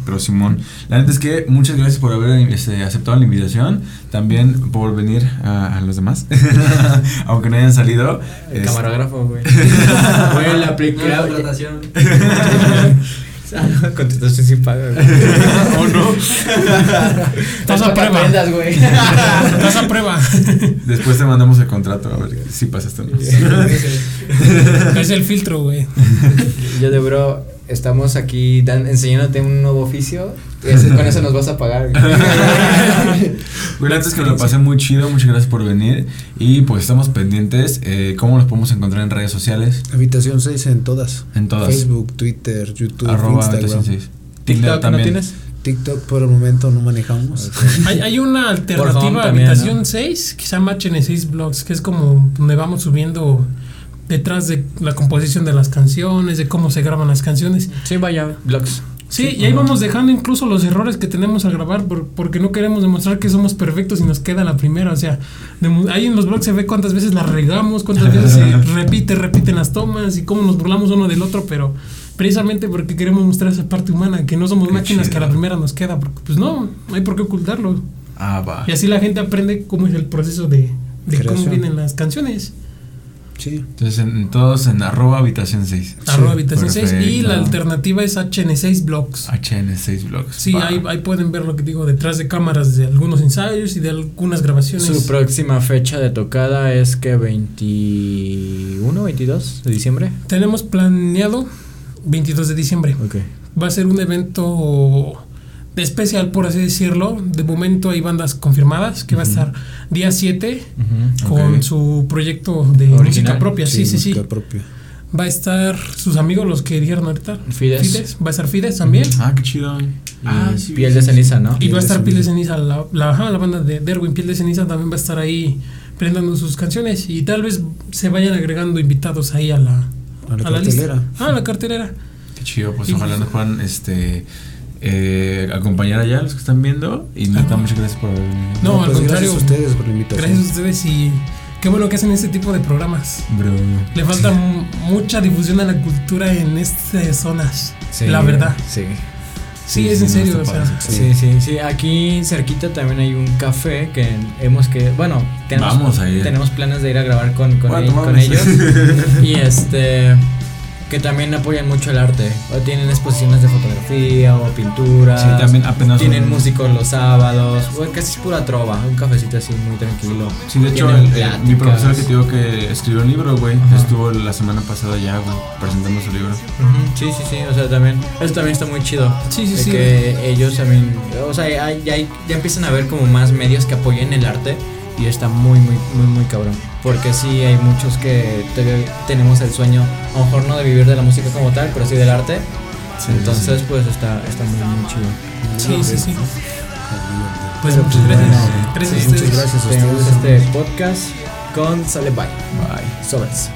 Pero Simón, la neta es que muchas gracias por haber este, aceptado la invitación, también por venir a, los demás, aunque no hayan salido. El camarógrafo, güey. Fue la primera contratación. Contestación sin paga, ¿O no? Estás a prueba. Estás a prueba. Después te mandamos el contrato a ver si pasas esto. es el filtro, güey. Yo de bro, estamos aquí dan, enseñándote un nuevo oficio. Y con eso nos vas a pagar. bueno, antes que me lo pasé muy chido, muchas gracias por venir. Y pues estamos pendientes. Eh, ¿Cómo nos podemos encontrar en redes sociales? Habitación 6 en todas. En todas. Facebook, Twitter, YouTube, Arroba Instagram. 6. TikTok también. ¿no tienes? TikTok por el momento no manejamos. hay, hay, una alternativa a Habitación 6 que se llama HN6 Blogs, que es como donde vamos subiendo detrás de la composición de las canciones, de cómo se graban las canciones. Sí, vaya, blogs. Sí, y ahí vamos dejando incluso los errores que tenemos al grabar porque no queremos demostrar que somos perfectos y nos queda la primera. O sea, ahí en los blogs se ve cuántas veces la regamos, cuántas veces se repite, repiten las tomas y cómo nos burlamos uno del otro, pero precisamente porque queremos mostrar esa parte humana, que no somos máquinas que a la primera nos queda, porque pues no, no hay por qué ocultarlo. Ah, va. Y así la gente aprende cómo es el proceso de, de cómo vienen las canciones. Sí. Entonces, en, todos en arroba habitación 6. Arroba habitación 6. Y la alternativa es HN6 Blogs. HN6 Blogs. Sí, ahí, ahí, pueden ver lo que digo detrás de cámaras de algunos ensayos y de algunas grabaciones. Su próxima fecha de tocada es que 21, 22 de diciembre. Tenemos planeado 22 de diciembre. Ok. Va a ser un evento especial, por así decirlo. De momento hay bandas confirmadas, que va a estar día 7 con su proyecto de música propia. Sí, sí, sí. Propia. Va a estar sus amigos, los que dijeron ahorita. Fides. Va a estar Fides también. Ah, qué chido. Ah, sí, Piel de ceniza, ¿no? Y va a estar Piel de ceniza. La, la, la banda de Derwin, Piel de ceniza, también va a estar ahí prendiendo sus canciones. Y tal vez se vayan agregando invitados ahí a la, a la, cartelera. Ah, a la cartelera. Qué chido, pues ojalá nos puedan este eh, acompañar allá los que están viendo y neta muchas gracias por venir. No, al pues contrario, gracias a ustedes por la invitación. Gracias a ustedes y qué bueno que hacen este tipo de programas. Bro. Le falta mucha difusión a la cultura en estas zonas, Sí, la verdad. Sí. Sí, Sí, es sí, en no serio, o sea. Sí, sí, sí. Aquí cerquita también hay un café que hemos que, bueno, tenemos, Vamos a ir. tenemos planes de ir a grabar con, con, Bueno, con mames. ellos. y este, que también apoyan mucho el arte. O tienen exposiciones de fotografía o pintura. Sí, también apenas Tienen un- músicos los sábados. O casi es pura trova. Un cafecito así muy tranquilo. Sí, de hecho, Tienen el- el- mi profesor que te digo que escribió un libro, güey, estuvo la semana pasada ya, güey, presentando su libro. Ujú, Sí, sí, sí, o sea, también, eso también está muy chido. Sí, sí, de sí. Que ellos también, o sea, ya, ya, ya empiezan a ver como más medios que apoyen el arte y está muy, muy, muy, muy cabrón. Porque sí hay muchos que te- tenemos el sueño, a lo mejor no de vivir de la música como tal, pero sí del arte. Sí, Entonces, pues está, está muy, muy chido. Sí, sí, sí. Pues Pero, muchas pues, gracias. bueno, Gracias sí, a ustedes. muchas gracias a Tenemos ustedes. este podcast con Sale Bye. Bye. Sobres.